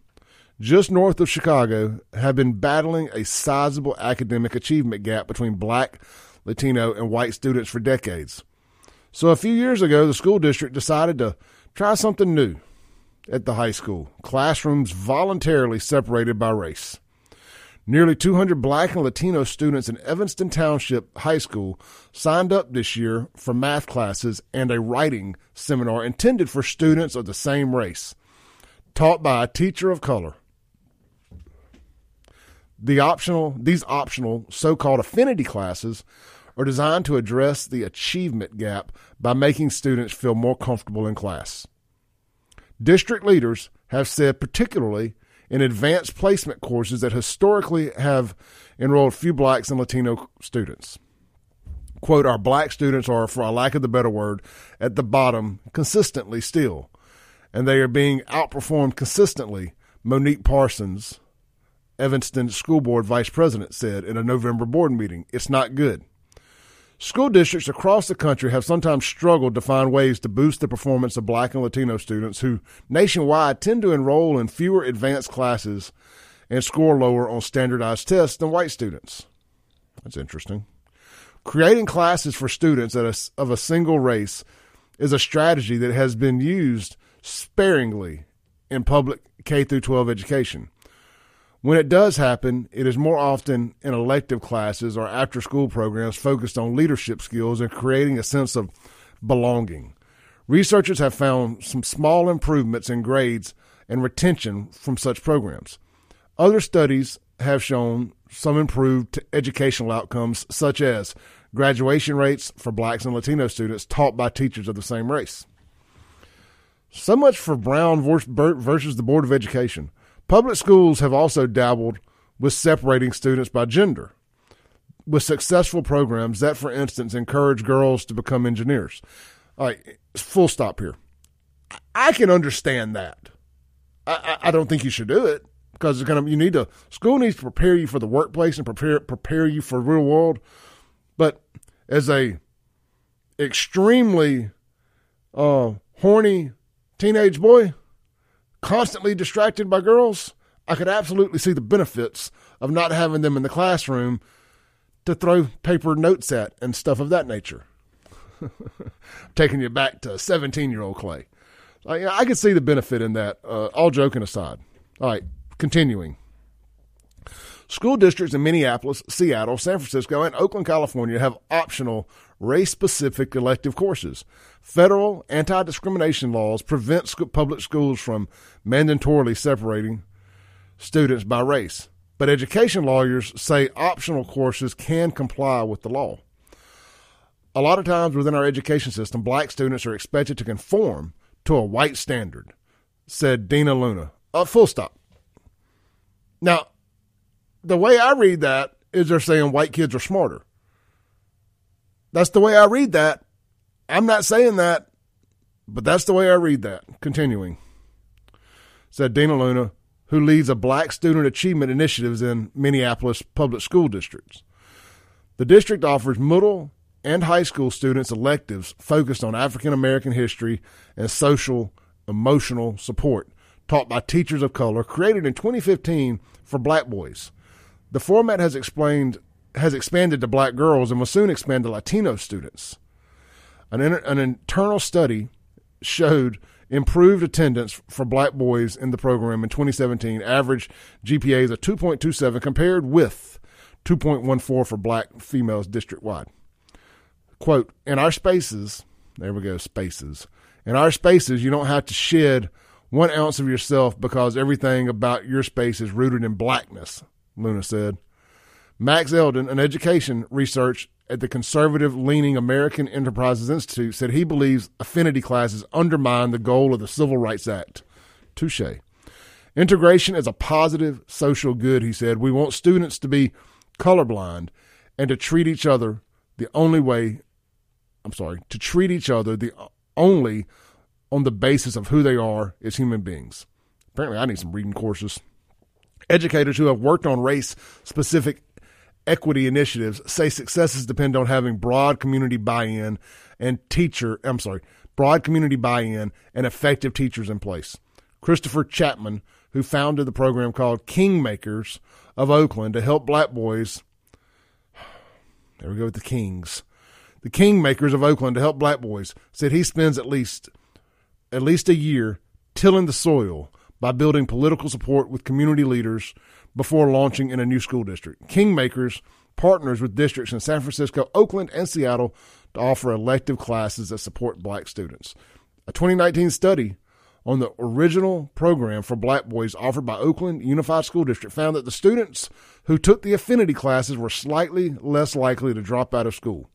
just north of Chicago have been battling a sizable academic achievement gap between black, Latino, and white students for decades. So a few years ago, the school district decided to try something new at the high school, classrooms voluntarily separated by race. Nearly 200 black and Latino students in Evanston Township High School signed up this year for math classes and a writing seminar intended for students of the same race, taught by a teacher of color. The optional, these optional so-called affinity classes are designed to address the achievement gap by making students feel more comfortable in class. District leaders have said particularly in advanced placement courses that historically have enrolled few blacks and Latino students. Quote, our black students are, for a lack of the better word, at the bottom consistently still, and they are being outperformed consistently, Monique Parsons, Evanston School Board Vice President, said in a November board meeting. It's not good. School districts across the country have sometimes struggled to find ways to boost the performance of black and Latino students who nationwide tend to enroll in fewer advanced classes and score lower on standardized tests than white students. That's interesting. Creating classes for students of a single race is a strategy that has been used sparingly in public K through 12 education. When it does happen, it is more often in elective classes or after school programs focused on leadership skills and creating a sense of belonging. Researchers have found some small improvements in grades and retention from such programs. Other studies have shown some improved educational outcomes, such as graduation rates for blacks and Latino students taught by teachers of the same race. So much for Brown versus the Board of Education. Public schools have also dabbled with separating students by gender with successful programs that, for instance, encourage girls to become engineers. All right, full stop here. I can understand that. I, I, don't think you should do it because it's of you need to school needs to prepare you for the workplace and prepare prepare you for real world. But as a extremely uh, horny teenage boy, constantly distracted by girls, I could absolutely see the benefits of not having them in the classroom to throw paper notes at and stuff of that nature. Taking you back to 17 year old Clay. I, I could see the benefit in that, uh, all joking aside. All right, continuing. School districts in Minneapolis, Seattle, San Francisco, and Oakland, California have optional race specific elective courses. Federal anti discrimination laws prevent public schools from mandatorily separating students by race, but education lawyers say optional courses can comply with the law. A lot of times within our education system, black students are expected to conform to a white standard, said Dina Luna. Uh, full stop. Now, the way I read that is they're saying white kids are smarter. That's the way I read that. I'm not saying that, but that's the way I read that. Continuing. Said Dina Luna, who leads a black student achievement initiatives in Minneapolis public school districts. The district offers middle and high school students electives focused on African American history and social emotional support taught by teachers of color created in 2015 for black boys. The format has explained has expanded to black girls and will soon expand to Latino students. An, inter, an internal study showed improved attendance for black boys in the program in 2017. Average GPAs of 2.27 compared with 2.14 for black females district wide. Quote, in our spaces, there we go, spaces. In our spaces, you don't have to shed one ounce of yourself because everything about your space is rooted in blackness, Luna said. Max Eden, an education research at the conservative leaning American Enterprises Institute, said he believes affinity classes undermine the goal of the Civil Rights Act. Touche. Integration is a positive social good, he said. We want students to be colorblind and to treat each other the only way, I'm sorry, to treat each other the only on the basis of who they are as human beings. Apparently, I need some reading courses. Educators who have worked on race specific equity initiatives say successes depend on having broad community buy-in and teacher, I'm sorry, broad community buy-in and effective teachers in place. Christopher Chapman, who founded the program called Kingmakers of Oakland to help black boys, there we go with the Kings, the Kingmakers of Oakland to help black boys, said he spends at least at least a year tilling the soil by building political support with community leaders before launching in a new school district. Kingmakers partners with districts in San Francisco, Oakland, and Seattle to offer elective classes that support black students. A 2019 study on the original program for black boys offered by Oakland Unified School District found that the students who took the affinity classes were slightly less likely to drop out of school.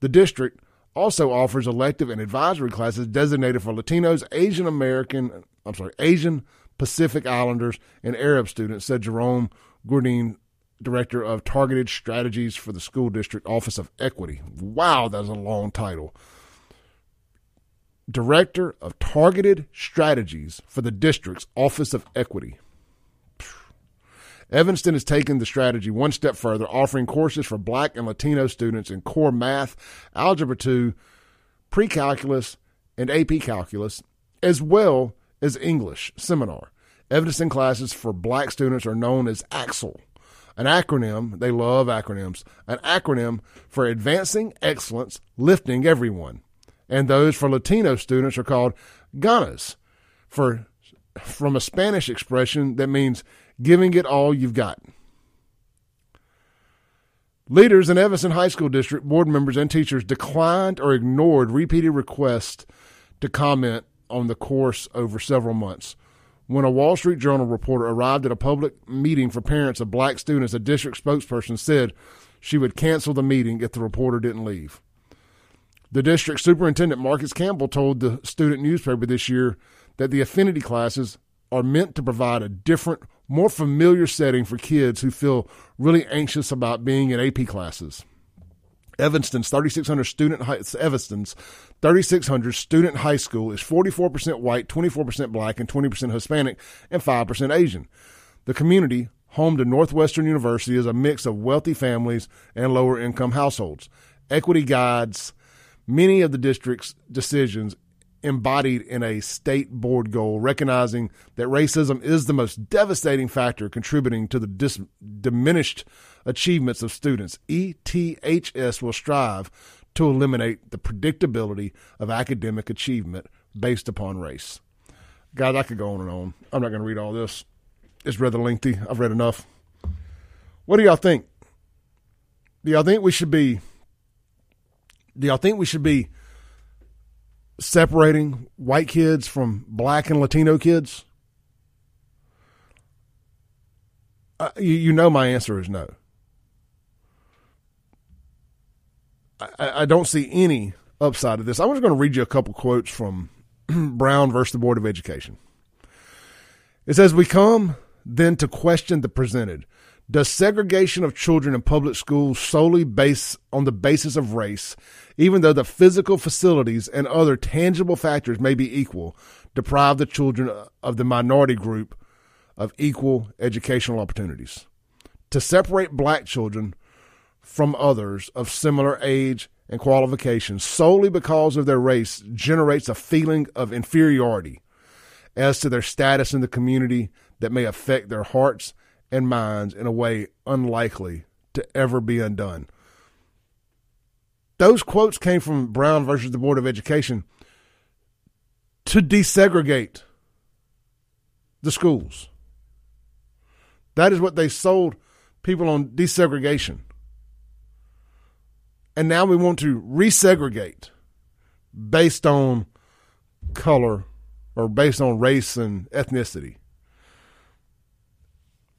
The district also offers elective and advisory classes designated for Latinos, Asian American, I'm sorry, Asian Pacific Islanders, and Arab students, said Jerome Gourdine, Director of Targeted Strategies for the School District Office of Equity. Wow, that's a long title. Director of Targeted Strategies for the District's Office of Equity. Evanston has taken the strategy one step further, offering courses for black and Latino students in core math, algebra 2, pre calculus, and AP calculus, as well as English seminar. Evanston classes for black students are known as AXEL, an acronym, they love acronyms, an acronym for Advancing Excellence, Lifting Everyone and those for Latino students are called ganas, for from a Spanish expression that means giving it all you've got. Leaders in Evanston High School District, board members, and teachers declined or ignored repeated requests to comment on the course over several months. When a Wall Street Journal reporter arrived at a public meeting for parents of black students, a district spokesperson said she would cancel the meeting if the reporter didn't leave. The district superintendent, Marcus Campbell, told the student newspaper this year that the affinity classes are meant to provide a different, more familiar setting for kids who feel really anxious about being in AP classes. Evanston's 3600 student high, Evanston's 3600 student high school is 44% white, 24% black, and 20% Hispanic, and 5% Asian. The community, home to Northwestern University, is a mix of wealthy families and lower income households. Equity guides many of the district's decisions embodied in a state board goal, recognizing that racism is the most devastating factor contributing to the dis- diminished achievements of students. ETHS will strive to eliminate the predictability of academic achievement based upon race. Guys, I could go on and on. I'm not going to read all this. It's rather lengthy. I've read enough. What do y'all think? Do y'all think we should be do y'all think we should be separating white kids from black and Latino kids? Uh, you, you, know my answer is no. I, I don't see any upside of this. I'm just going to read you a couple quotes from Brown versus the Board of Education. It says, We come then to question the presented. Does segregation of children in public schools solely based on the basis of race, even though the physical facilities and other tangible factors may be equal, deprive the children of the minority group of equal educational opportunities? To separate black children from others of similar age and qualifications solely because of their race generates a feeling of inferiority as to their status in the community that may affect their hearts and minds in a way unlikely to ever be undone. Those quotes came from Brown versus the Board of Education to desegregate the schools. That is what they sold people on desegregation. And now we want to resegregate based on color or based on race and ethnicity.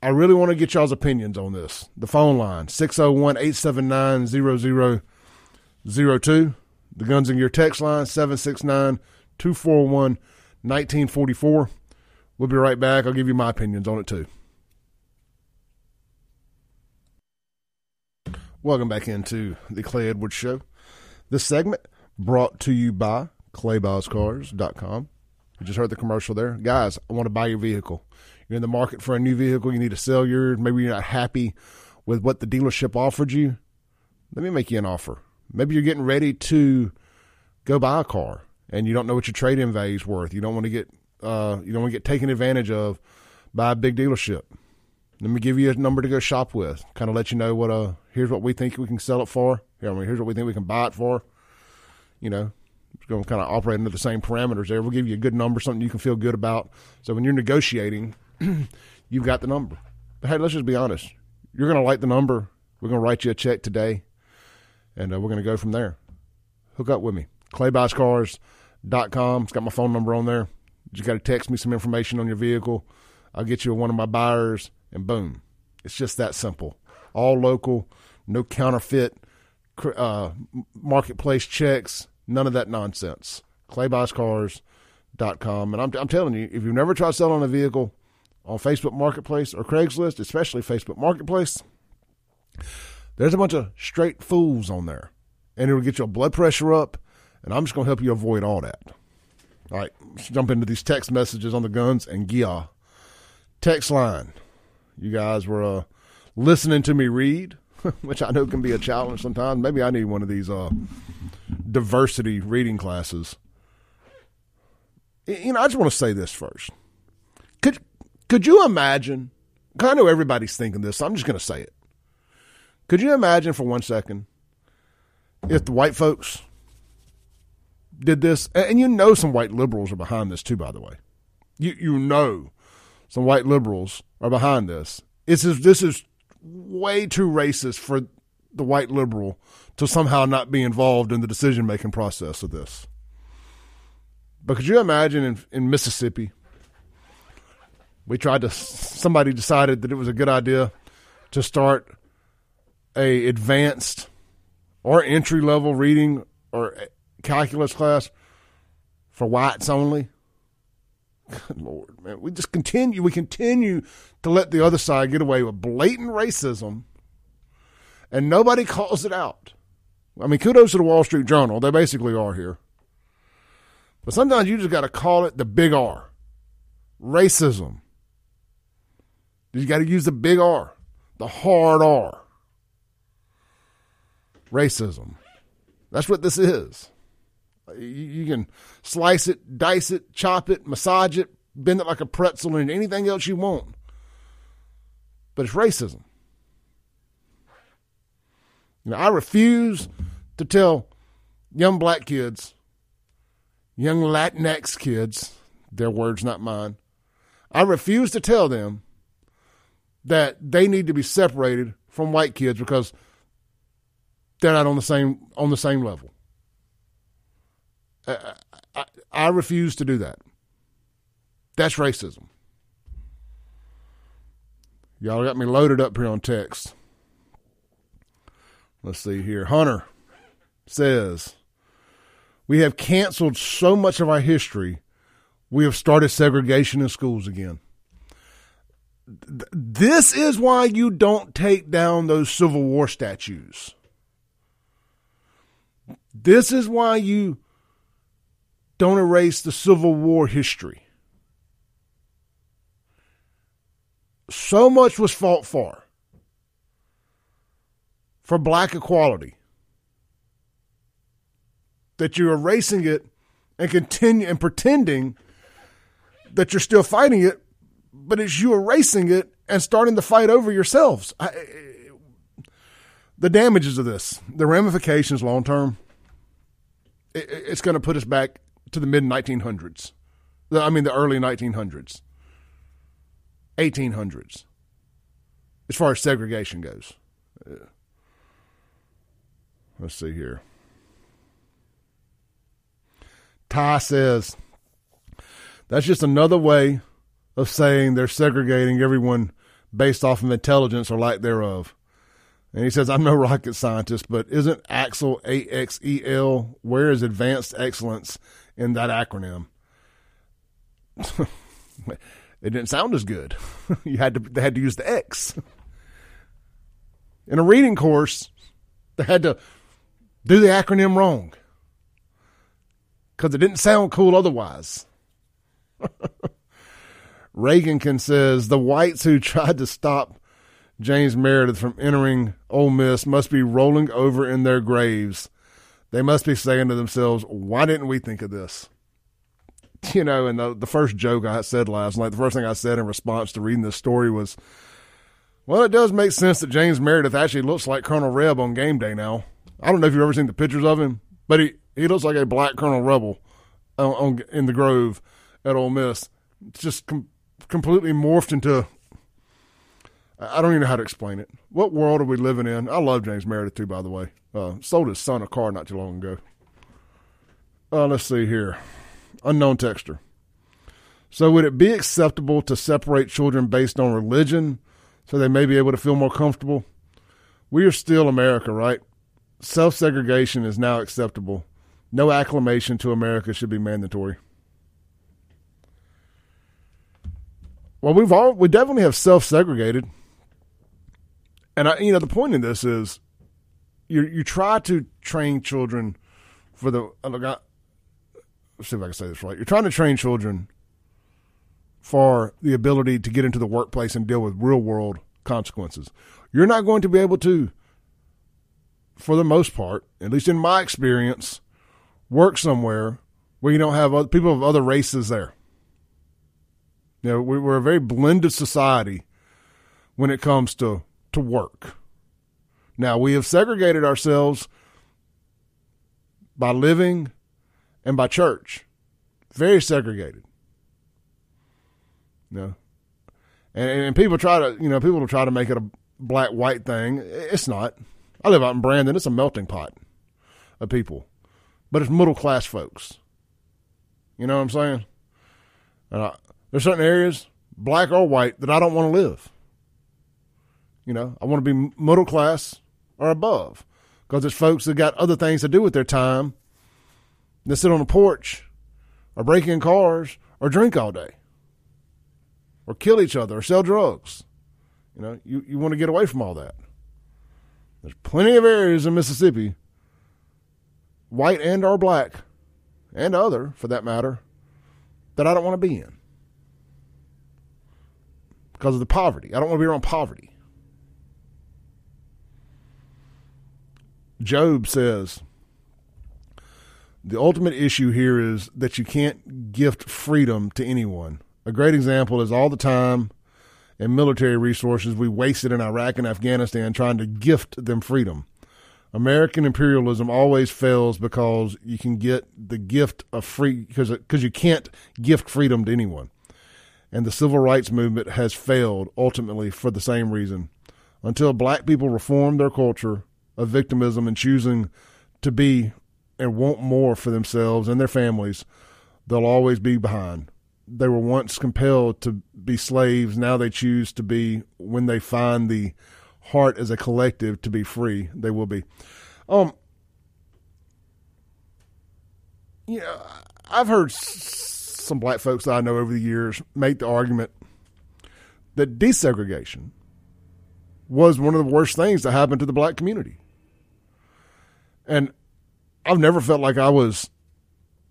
I really want to get y'all's opinions on this. The phone line, 601 879 0002. The Guns and Gear text line, 769 241 1944. We'll be right back. I'll give you my opinions on it too. Welcome back into the Clay Edwards Show. This segment brought to you by ClayBuysCars.com. You just heard the commercial there. Guys, I want to buy your vehicle you're in the market for a new vehicle, you need to sell yours, maybe you're not happy with what the dealership offered you, let me make you an offer. Maybe you're getting ready to go buy a car and you don't know what your trade in value is worth. You don't want to get uh, you don't want to get taken advantage of by a big dealership. Let me give you a number to go shop with. Kind of let you know what uh here's what we think we can sell it for. Here, I mean, here's what we think we can buy it for. You know, it's going to kind of operate under the same parameters there. We'll give you a good number, something you can feel good about. So when you're negotiating, you've got the number. But hey, let's just be honest. You're going to like the number. We're going to write you a check today, and uh, we're going to go from there. Hook up with me. ClayBuysCars.com. It's got my phone number on there. You got to text me some information on your vehicle. I'll get you one of my buyers, and boom. It's just that simple. All local, no counterfeit uh, marketplace checks, none of that nonsense. ClayBuysCars.com. And I'm, I'm telling you, if you've never tried selling a vehicle on Facebook Marketplace or Craigslist, especially Facebook Marketplace, there's a bunch of straight fools on there. And it'll get your blood pressure up. And I'm just going to help you avoid all that. All right, let's jump into these text messages on the guns and gear. Text line. You guys were uh, listening to me read, which I know can be a challenge sometimes. Maybe I need one of these uh, diversity reading classes. You know, I just want to say this first. Could you imagine? I know everybody's thinking this. So I'm just going to say it. Could you imagine for one second if the white folks did this? And you know some white liberals are behind this too, by the way. You you know some white liberals are behind this. This is this is way too racist for the white liberal to somehow not be involved in the decision making process of this. But could you imagine in, in Mississippi, we tried to somebody decided that it was a good idea to start a advanced or entry level reading or calculus class for whites only. Good Lord, man. We just continue, we continue to let the other side get away with blatant racism and nobody calls it out. I mean, kudos to the Wall Street Journal. They basically are here. But sometimes you just got to call it the big R racism. You got to use the big R, the hard R. Racism. That's what this is. You can slice it, dice it, chop it, massage it, bend it like a pretzel, and anything else you want. But it's racism. You know, I refuse to tell young black kids, young Latinx kids, their words, not mine. I refuse to tell them that they need to be separated from white kids because they're not on the same on the same level. I, I, I refuse to do that. That's racism. Y'all got me loaded up here on text. Let's see here. Hunter says, We have canceled so much of our history, we have started segregation in schools again. This is why you don't take down those Civil War statues. This is why you don't erase the Civil War history. So much was fought for for black equality. That you're erasing it and continue and pretending that you're still fighting it, but it's you erasing it and starting the fight over yourselves. I, the damages of this, the ramifications long term, it, it's going to put us back to the mid 1900s. I mean, the early 1900s, 1800s, as far as segregation goes. Uh, let's see here. Ty says that's just another way of saying they're segregating everyone based off of intelligence or lack thereof. And he says, I'm no rocket scientist, but isn't Axel A X E L? Where is advanced excellence in that acronym? it didn't sound as good. you had to they had to use the X. In a reading course, they had to do the acronym wrong because it didn't sound cool otherwise. Reagankin says the whites who tried to stop James Meredith from entering Ole Miss must be rolling over in their graves. They must be saying to themselves, "Why didn't we think of this?" You know, and the, the first joke I said last night, the first thing I said in response to reading this story was, "Well, it does make sense that James Meredith actually looks like Colonel Reb on game day now." I don't know if you've ever seen the pictures of him, but he, he looks like a black Colonel Rebel on, on in the Grove at Ole Miss. It's just com- completely morphed into I don't even know how to explain it. What world are we living in? I love James Meredith too, by the way. Uh, sold his son a car not too long ago. Uh, let's see here. Unknown texture. So, would it be acceptable to separate children based on religion so they may be able to feel more comfortable? We are still America, right? Self segregation is now acceptable. No acclamation to America should be mandatory. Well, we've all we definitely have self segregated, and I, you know the point in this is you you try to train children for the uh, look. I, let's see if I can say this right. You're trying to train children for the ability to get into the workplace and deal with real world consequences. You're not going to be able to, for the most part, at least in my experience, work somewhere where you don't have other, people of other races there. You know, we're a very blended society when it comes to, to work. Now, we have segregated ourselves by living and by church. Very segregated. You know? and, and people try to, you know, people try to make it a black white thing. It's not. I live out in Brandon. It's a melting pot of people, but it's middle class folks. You know what I'm saying? And I, there's certain areas, black or white, that I don't want to live. You know, I want to be middle class or above because there's folks that got other things to do with their time that sit on the porch or break in cars or drink all day or kill each other or sell drugs. You know, you, you want to get away from all that. There's plenty of areas in Mississippi, white and or black, and other for that matter, that I don't want to be in because of the poverty. I don't want to be around poverty. Job says the ultimate issue here is that you can't gift freedom to anyone. A great example is all the time and military resources we wasted in Iraq and Afghanistan trying to gift them freedom. American imperialism always fails because you can get the gift of free because because you can't gift freedom to anyone and the civil rights movement has failed ultimately for the same reason. Until black people reform their culture of victimism and choosing to be and want more for themselves and their families, they'll always be behind. They were once compelled to be slaves, now they choose to be when they find the heart as a collective to be free, they will be. Um yeah, I've heard some black folks that I know over the years make the argument that desegregation was one of the worst things that happened to the black community. And I've never felt like I was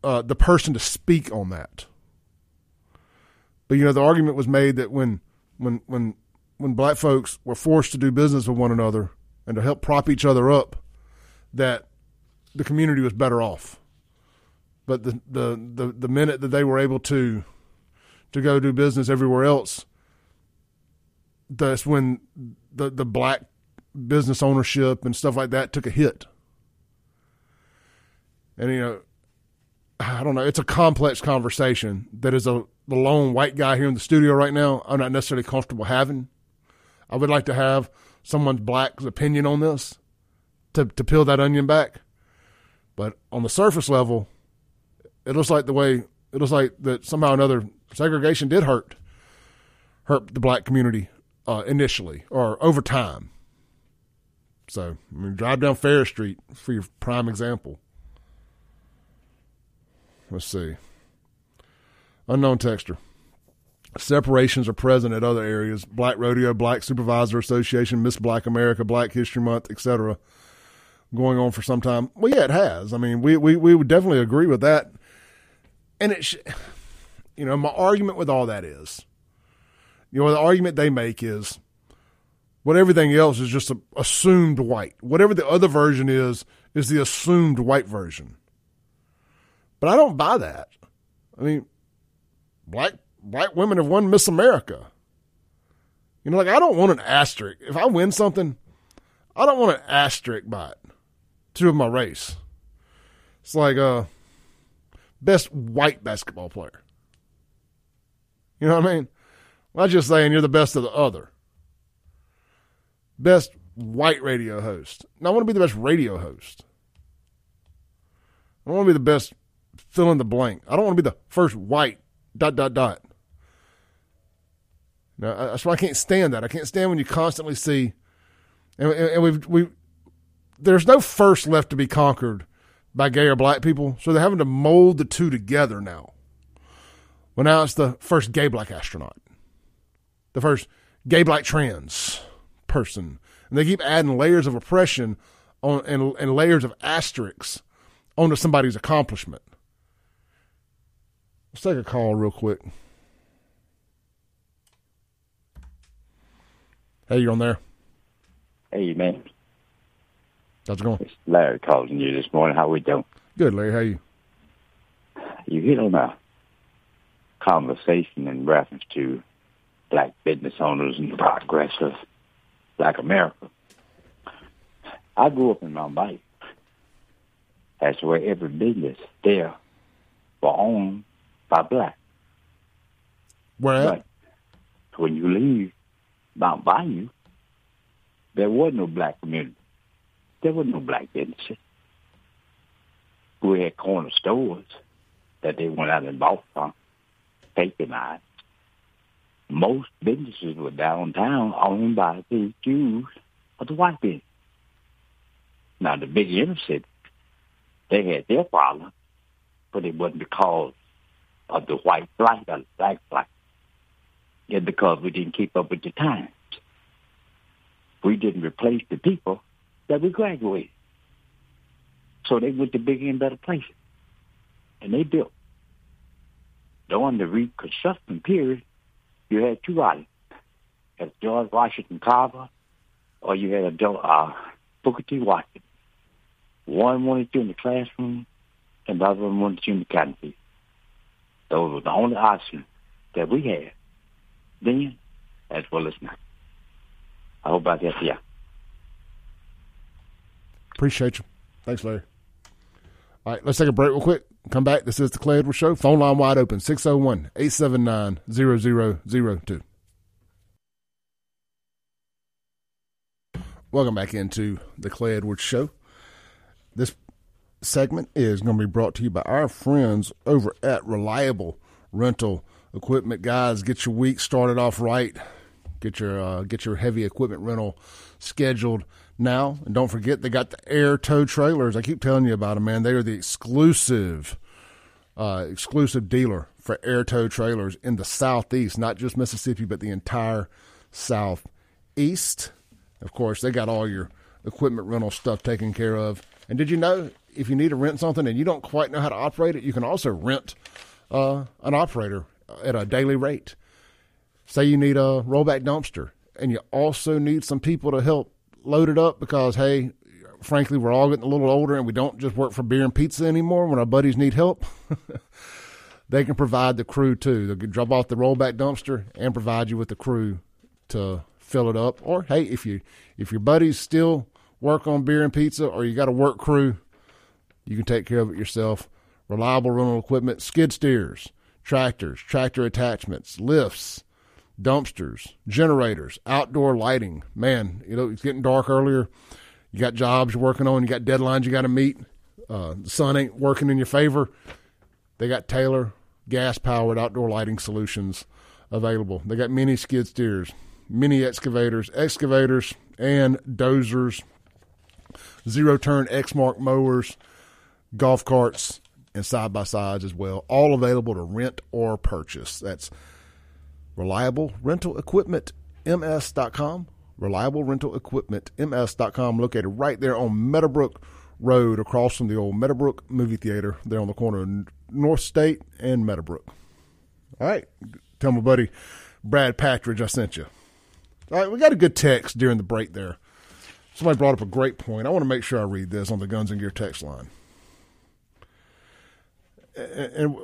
uh, the person to speak on that. But you know, the argument was made that when when when when black folks were forced to do business with one another and to help prop each other up, that the community was better off. But the, the, the, the minute that they were able to to go do business everywhere else, that's when the the black business ownership and stuff like that took a hit. And you know, I don't know. It's a complex conversation that is a the lone white guy here in the studio right now. I'm not necessarily comfortable having. I would like to have someone's black's opinion on this to to peel that onion back. But on the surface level, it looks like the way it looks like that somehow or another segregation did hurt hurt the black community uh, initially or over time. So I mean, drive down Farish Street for your prime example. Let's see. Unknown texture. Separations are present at other areas: Black Rodeo, Black Supervisor Association, Miss Black America, Black History Month, etc. Going on for some time. Well, yeah, it has. I mean, we we we would definitely agree with that and it, sh- you know, my argument with all that is, you know, the argument they make is what everything else is just assumed white. Whatever the other version is, is the assumed white version. But I don't buy that. I mean, black black women have won Miss America. You know, like I don't want an asterisk. If I win something, I don't want an asterisk by it to my race. It's like uh best white basketball player. You know what I mean? I'm not just saying you're the best of the other. best white radio host. Now, I want to be the best radio host. I want to be the best fill in the blank. I don't want to be the first white dot dot dot. Now, that's why I can't stand that. I can't stand when you constantly see, and, and we've we there's no first left to be conquered by gay or black people, so they're having to mold the two together now. Well, now it's the first gay black astronaut, the first gay black trans person, and they keep adding layers of oppression on and, and layers of asterisks onto somebody's accomplishment. Let's take a call real quick. Hey, you're on there. Hey, man. How's it going? It's Larry calling you this morning. How we doing? Good, Larry. How you? You hit on a conversation in reference to black business owners and the progress of black America. I grew up in Mound Bayou. That's where every business there were owned by black. Where? But when you leave Mound Bayou, there was no black community. There were no black businesses. We had corner stores that they went out and bought from, patronized. Most businesses were downtown owned by the Jews or the white business. Now, the big inner city, they had their problem, but it wasn't because of the white flight uh, or the black flight. It's because we didn't keep up with the times. We didn't replace the people that we graduated. So they went to bigger and better places. And they built. During the Reconstruction period, you had two islands. You had George Washington Carver or you had a uh, Booker T. Washington. One wanted you in the classroom and the other one wanted you in the cotton. Those were the only options that we had then as well as now. I hope I get you. Appreciate you. Thanks, Larry. All right, let's take a break real quick. Come back. This is the Clay Edwards Show. Phone line wide open 601 879 0002. Welcome back into the Clay Edwards Show. This segment is going to be brought to you by our friends over at Reliable Rental Equipment. Guys, get your week started off right. Get your uh, get your heavy equipment rental scheduled now. And don't forget, they got the air tow trailers. I keep telling you about them, man. They are the exclusive, uh, exclusive dealer for air tow trailers in the southeast, not just Mississippi, but the entire southeast. Of course, they got all your equipment rental stuff taken care of. And did you know if you need to rent something and you don't quite know how to operate it, you can also rent uh, an operator at a daily rate. Say you need a rollback dumpster and you also need some people to help load it up because, hey, frankly, we're all getting a little older and we don't just work for beer and pizza anymore when our buddies need help. they can provide the crew too. They can drop off the rollback dumpster and provide you with the crew to fill it up. Or hey, if you if your buddies still work on beer and pizza or you got a work crew, you can take care of it yourself. Reliable rental equipment, skid steers, tractors, tractor attachments, lifts, dumpsters, generators, outdoor lighting. Man, you know, it's getting dark earlier. You got jobs you're working on, you got deadlines you got to meet. Uh, the sun ain't working in your favor. They got Taylor gas powered outdoor lighting solutions available. They got mini skid steers, mini excavators, excavators, and dozers, zero turn Exmark mowers, golf carts, and side by sides as well. All available to rent or purchase. That's reliable rental equipment ms.com reliable rental equipment ms.com located right there on meadowbrook road across from the old meadowbrook movie theater there on the corner of north state and meadowbrook. All right tell my buddy brad patridge i sent you. All right we got a good text during the break there. Somebody brought up a great point. I want to make sure i read this on the guns and gear text line. And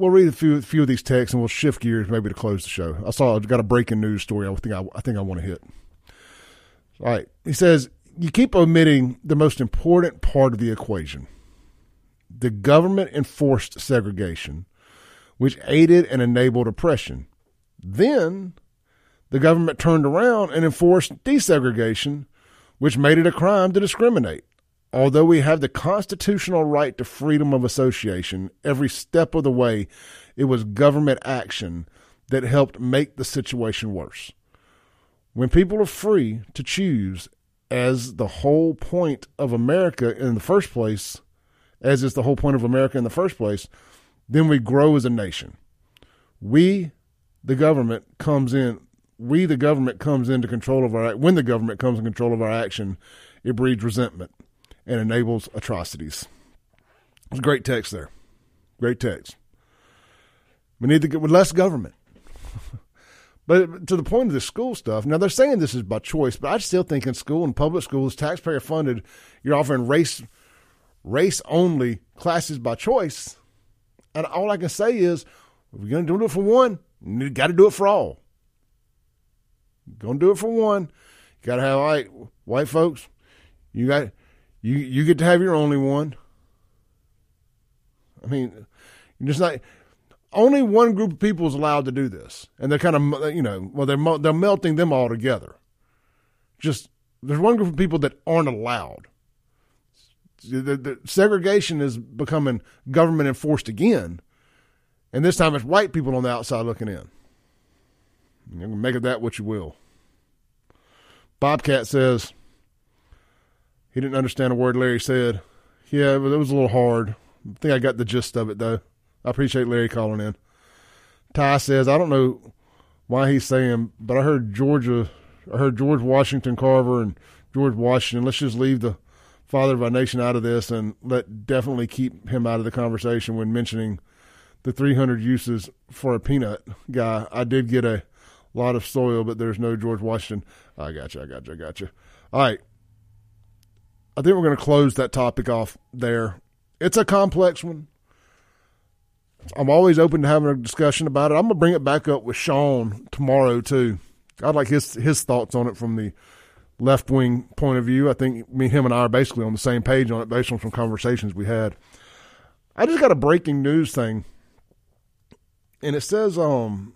we'll read a few few of these texts and we'll shift gears maybe to close the show. I saw I've got a breaking news story. I think I, I think I want to hit. All right, he says you keep omitting the most important part of the equation: the government enforced segregation, which aided and enabled oppression. Then the government turned around and enforced desegregation, which made it a crime to discriminate. Although we have the constitutional right to freedom of association, every step of the way, it was government action that helped make the situation worse. When people are free to choose, as the whole point of America in the first place, as is the whole point of America in the first place, then we grow as a nation. We, the government, comes in. We, the government, comes into control of our. When the government comes in control of our action, it breeds resentment and enables atrocities. It's a great text there. Great text. We need to get with less government. but to the point of the school stuff, now they're saying this is by choice, but I still think in school and public schools, taxpayer funded, you're offering race race only classes by choice. And all I can say is, if you're going to do it for one, you got to do it for all. Going to do it for one, you got to have all right, white folks. You got you you get to have your only one. I mean, you're just not. Only one group of people is allowed to do this, and they're kind of you know well they're they're melting them all together. Just there's one group of people that aren't allowed. The, the segregation is becoming government enforced again, and this time it's white people on the outside looking in. You can make of that what you will. Bobcat says he didn't understand a word Larry said. Yeah, it was a little hard. I think I got the gist of it, though. I appreciate Larry calling in. Ty says, I don't know why he's saying, but I heard Georgia, I heard George Washington Carver and George Washington. Let's just leave the father of our nation out of this and let definitely keep him out of the conversation when mentioning the 300 uses for a peanut guy. I did get a lot of soil, but there's no George Washington. I got you. I got you. I got you. All right. I think we're going to close that topic off there. It's a complex one. I'm always open to having a discussion about it. I'm going to bring it back up with Sean tomorrow too. I'd like his his thoughts on it from the left wing point of view. I think me, him, and I are basically on the same page on it based on some conversations we had. I just got a breaking news thing, and it says um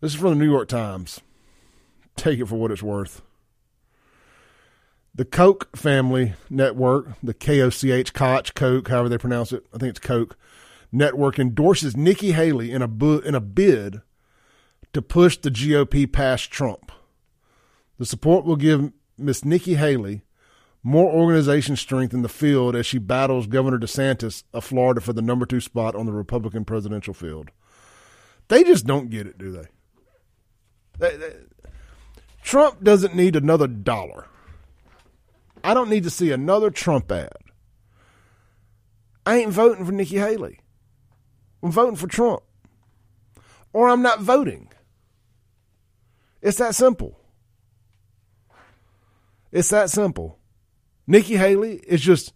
this is from the New York Times. Take it for what it's worth. The Koch family network, the K O C H, Koch, Koch, however they pronounce it, I think it's Koch network, endorses Nikki Haley in a bu- in a bid to push the GOP past Trump. The support will give Miss Nikki Haley more organization strength in the field as she battles Governor DeSantis of Florida for the number two spot on the Republican presidential field. They just don't get it, do they? they, they Trump doesn't need another dollar. I don't need to see another Trump ad. I ain't voting for Nikki Haley. I'm voting for Trump. Or I'm not voting. It's that simple. It's that simple. Nikki Haley is just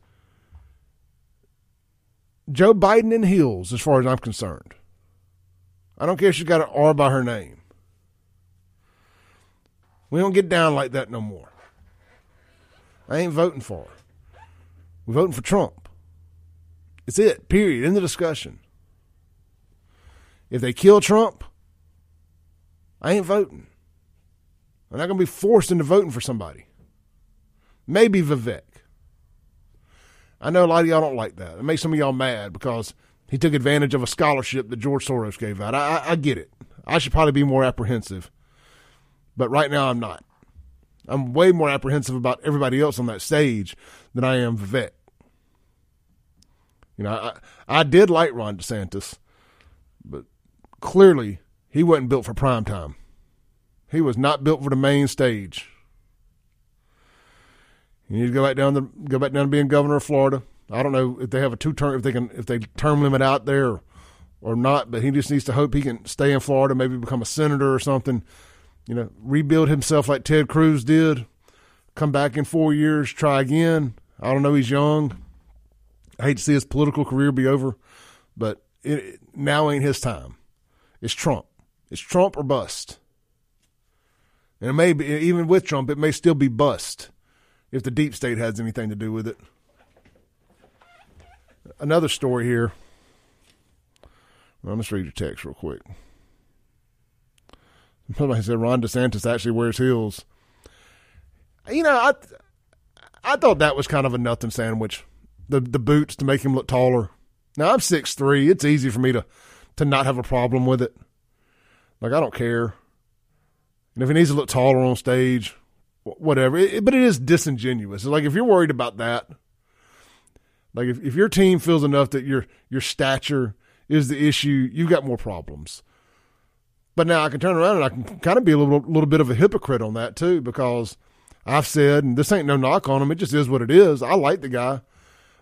Joe Biden in heels as far as I'm concerned. I don't care if she's got an R by her name. We don't get down like that no more. I ain't voting for her. We're voting for Trump. It's it, period. In the discussion. If they kill Trump, I ain't voting. I'm not going to be forced into voting for somebody. Maybe Vivek. I know a lot of y'all don't like that. It makes some of y'all mad because he took advantage of a scholarship that George Soros gave out. I, I, I get it. I should probably be more apprehensive. But right now, I'm not. I'm way more apprehensive about everybody else on that stage than I am Vivek. You know, I, I did like Ron DeSantis, but clearly he wasn't built for prime time. He was not built for the main stage. You need to go back down to go back down to being governor of Florida. I don't know if they have a two term if they can if they term limit out there or, or not, but he just needs to hope he can stay in Florida, maybe become a senator or something you know, rebuild himself like Ted Cruz did, come back in four years, try again. I don't know. He's young. I hate to see his political career be over, but it, now ain't his time. It's Trump. It's Trump or bust. And it may be, even with Trump, it may still be bust if the deep state has anything to do with it. Another story here Well, let's read your text real quick. Somebody said Ron DeSantis actually wears heels. You know, I I thought that was kind of a nothing sandwich. The the boots to make him look taller. Now I'm six three. It's easy for me to to not have a problem with it. Like I don't care. And if he needs to look taller on stage, whatever. It, but it is disingenuous. Like if you're worried about that, like if, if your team feels enough that your your stature is the issue, you've got more problems. But now I can turn around and I can kind of be a little little bit of a hypocrite on that too because I've said, and this ain't no knock on him, it just is what it is. I like the guy.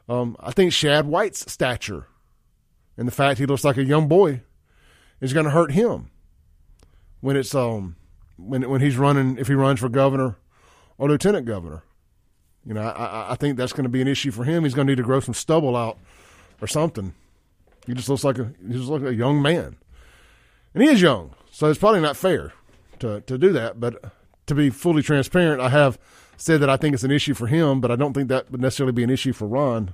Um, I think Shad White's stature and the fact he looks like a young boy is going to hurt him when it's um when when he's running if he runs for governor or lieutenant governor. You know, I, I think that's going to be an issue for him. He's going to need to grow some stubble out or something. He just looks like a he just looks like a young man, and he is young, so it's probably not fair to to do that. But to be fully transparent, I have said that I think it's an issue for him, but I don't think that would necessarily be an issue for Ron.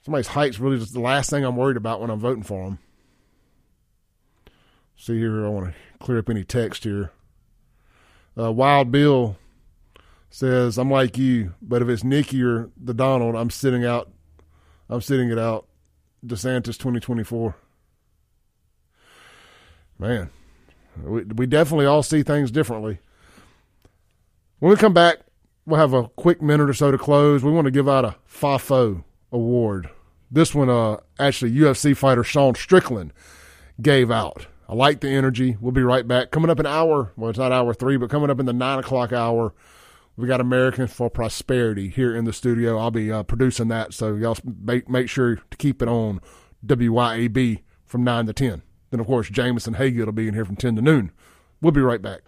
Somebody's height's really just the last thing I'm worried about when I'm voting for him. See here, I want to clear up any text here. Uh, Wild Bill says, "I'm like you, but if it's Nikki or the Donald, I'm sitting out. I'm sitting it out. DeSantis 2024. Man, we, we definitely all see things differently. When we come back, we'll have a quick minute or so to close. We want to give out a FAFO award. This one, uh, actually, UFC fighter Sean Strickland gave out. I like the energy. We'll be right back. Coming up an hour. Well, it's not hour three, but coming up in the nine o'clock hour, we got Americans for Prosperity here in the studio. I'll be uh, producing that, so y'all make, make sure to keep it on WYAB from 9 to 10. Then, of course, Jameson Hagill will be in here from 10 to noon. We'll be right back.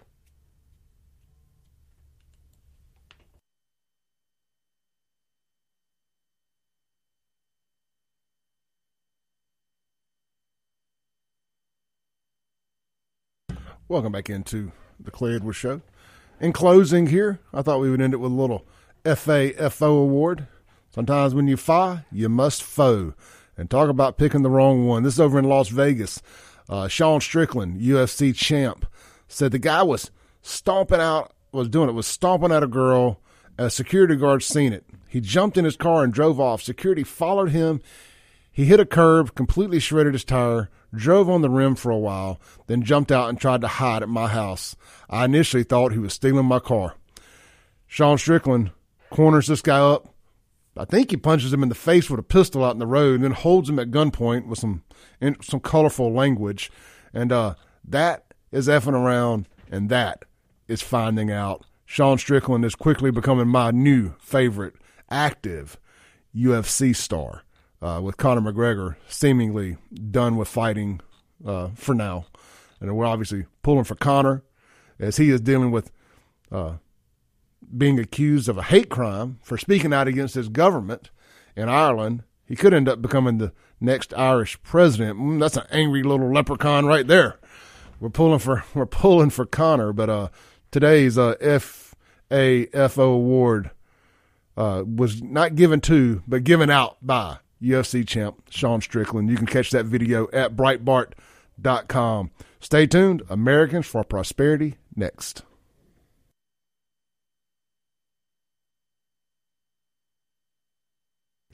Welcome back into the Clay Edwards Show. In closing, here, I thought we would end it with a little FAFO award. Sometimes when you fa, you must fo. And talk about picking the wrong one. This is over in Las Vegas. Uh, Sean Strickland, UFC champ, said the guy was stomping out, was doing it, was stomping at a girl. A security guard seen it. He jumped in his car and drove off. Security followed him. He hit a curb, completely shredded his tire, drove on the rim for a while, then jumped out and tried to hide at my house. I initially thought he was stealing my car. Sean Strickland corners this guy up. I think he punches him in the face with a pistol out in the road and then holds him at gunpoint with some some colorful language. And uh, that is effing around, and that is finding out. Sean Strickland is quickly becoming my new favorite active UFC star uh, with Conor McGregor seemingly done with fighting uh, for now. And we're obviously pulling for Conor as he is dealing with uh, being accused of a hate crime for speaking out against his government in Ireland. He could end up becoming the next Irish president. Mm, that's an angry little leprechaun right there. We're pulling for we're pulling for Conor, but uh, today's uh, FAFO award uh, was not given to, but given out by UFC champ Sean Strickland. You can catch that video at Breitbart.com. Stay tuned. Americans for Prosperity next.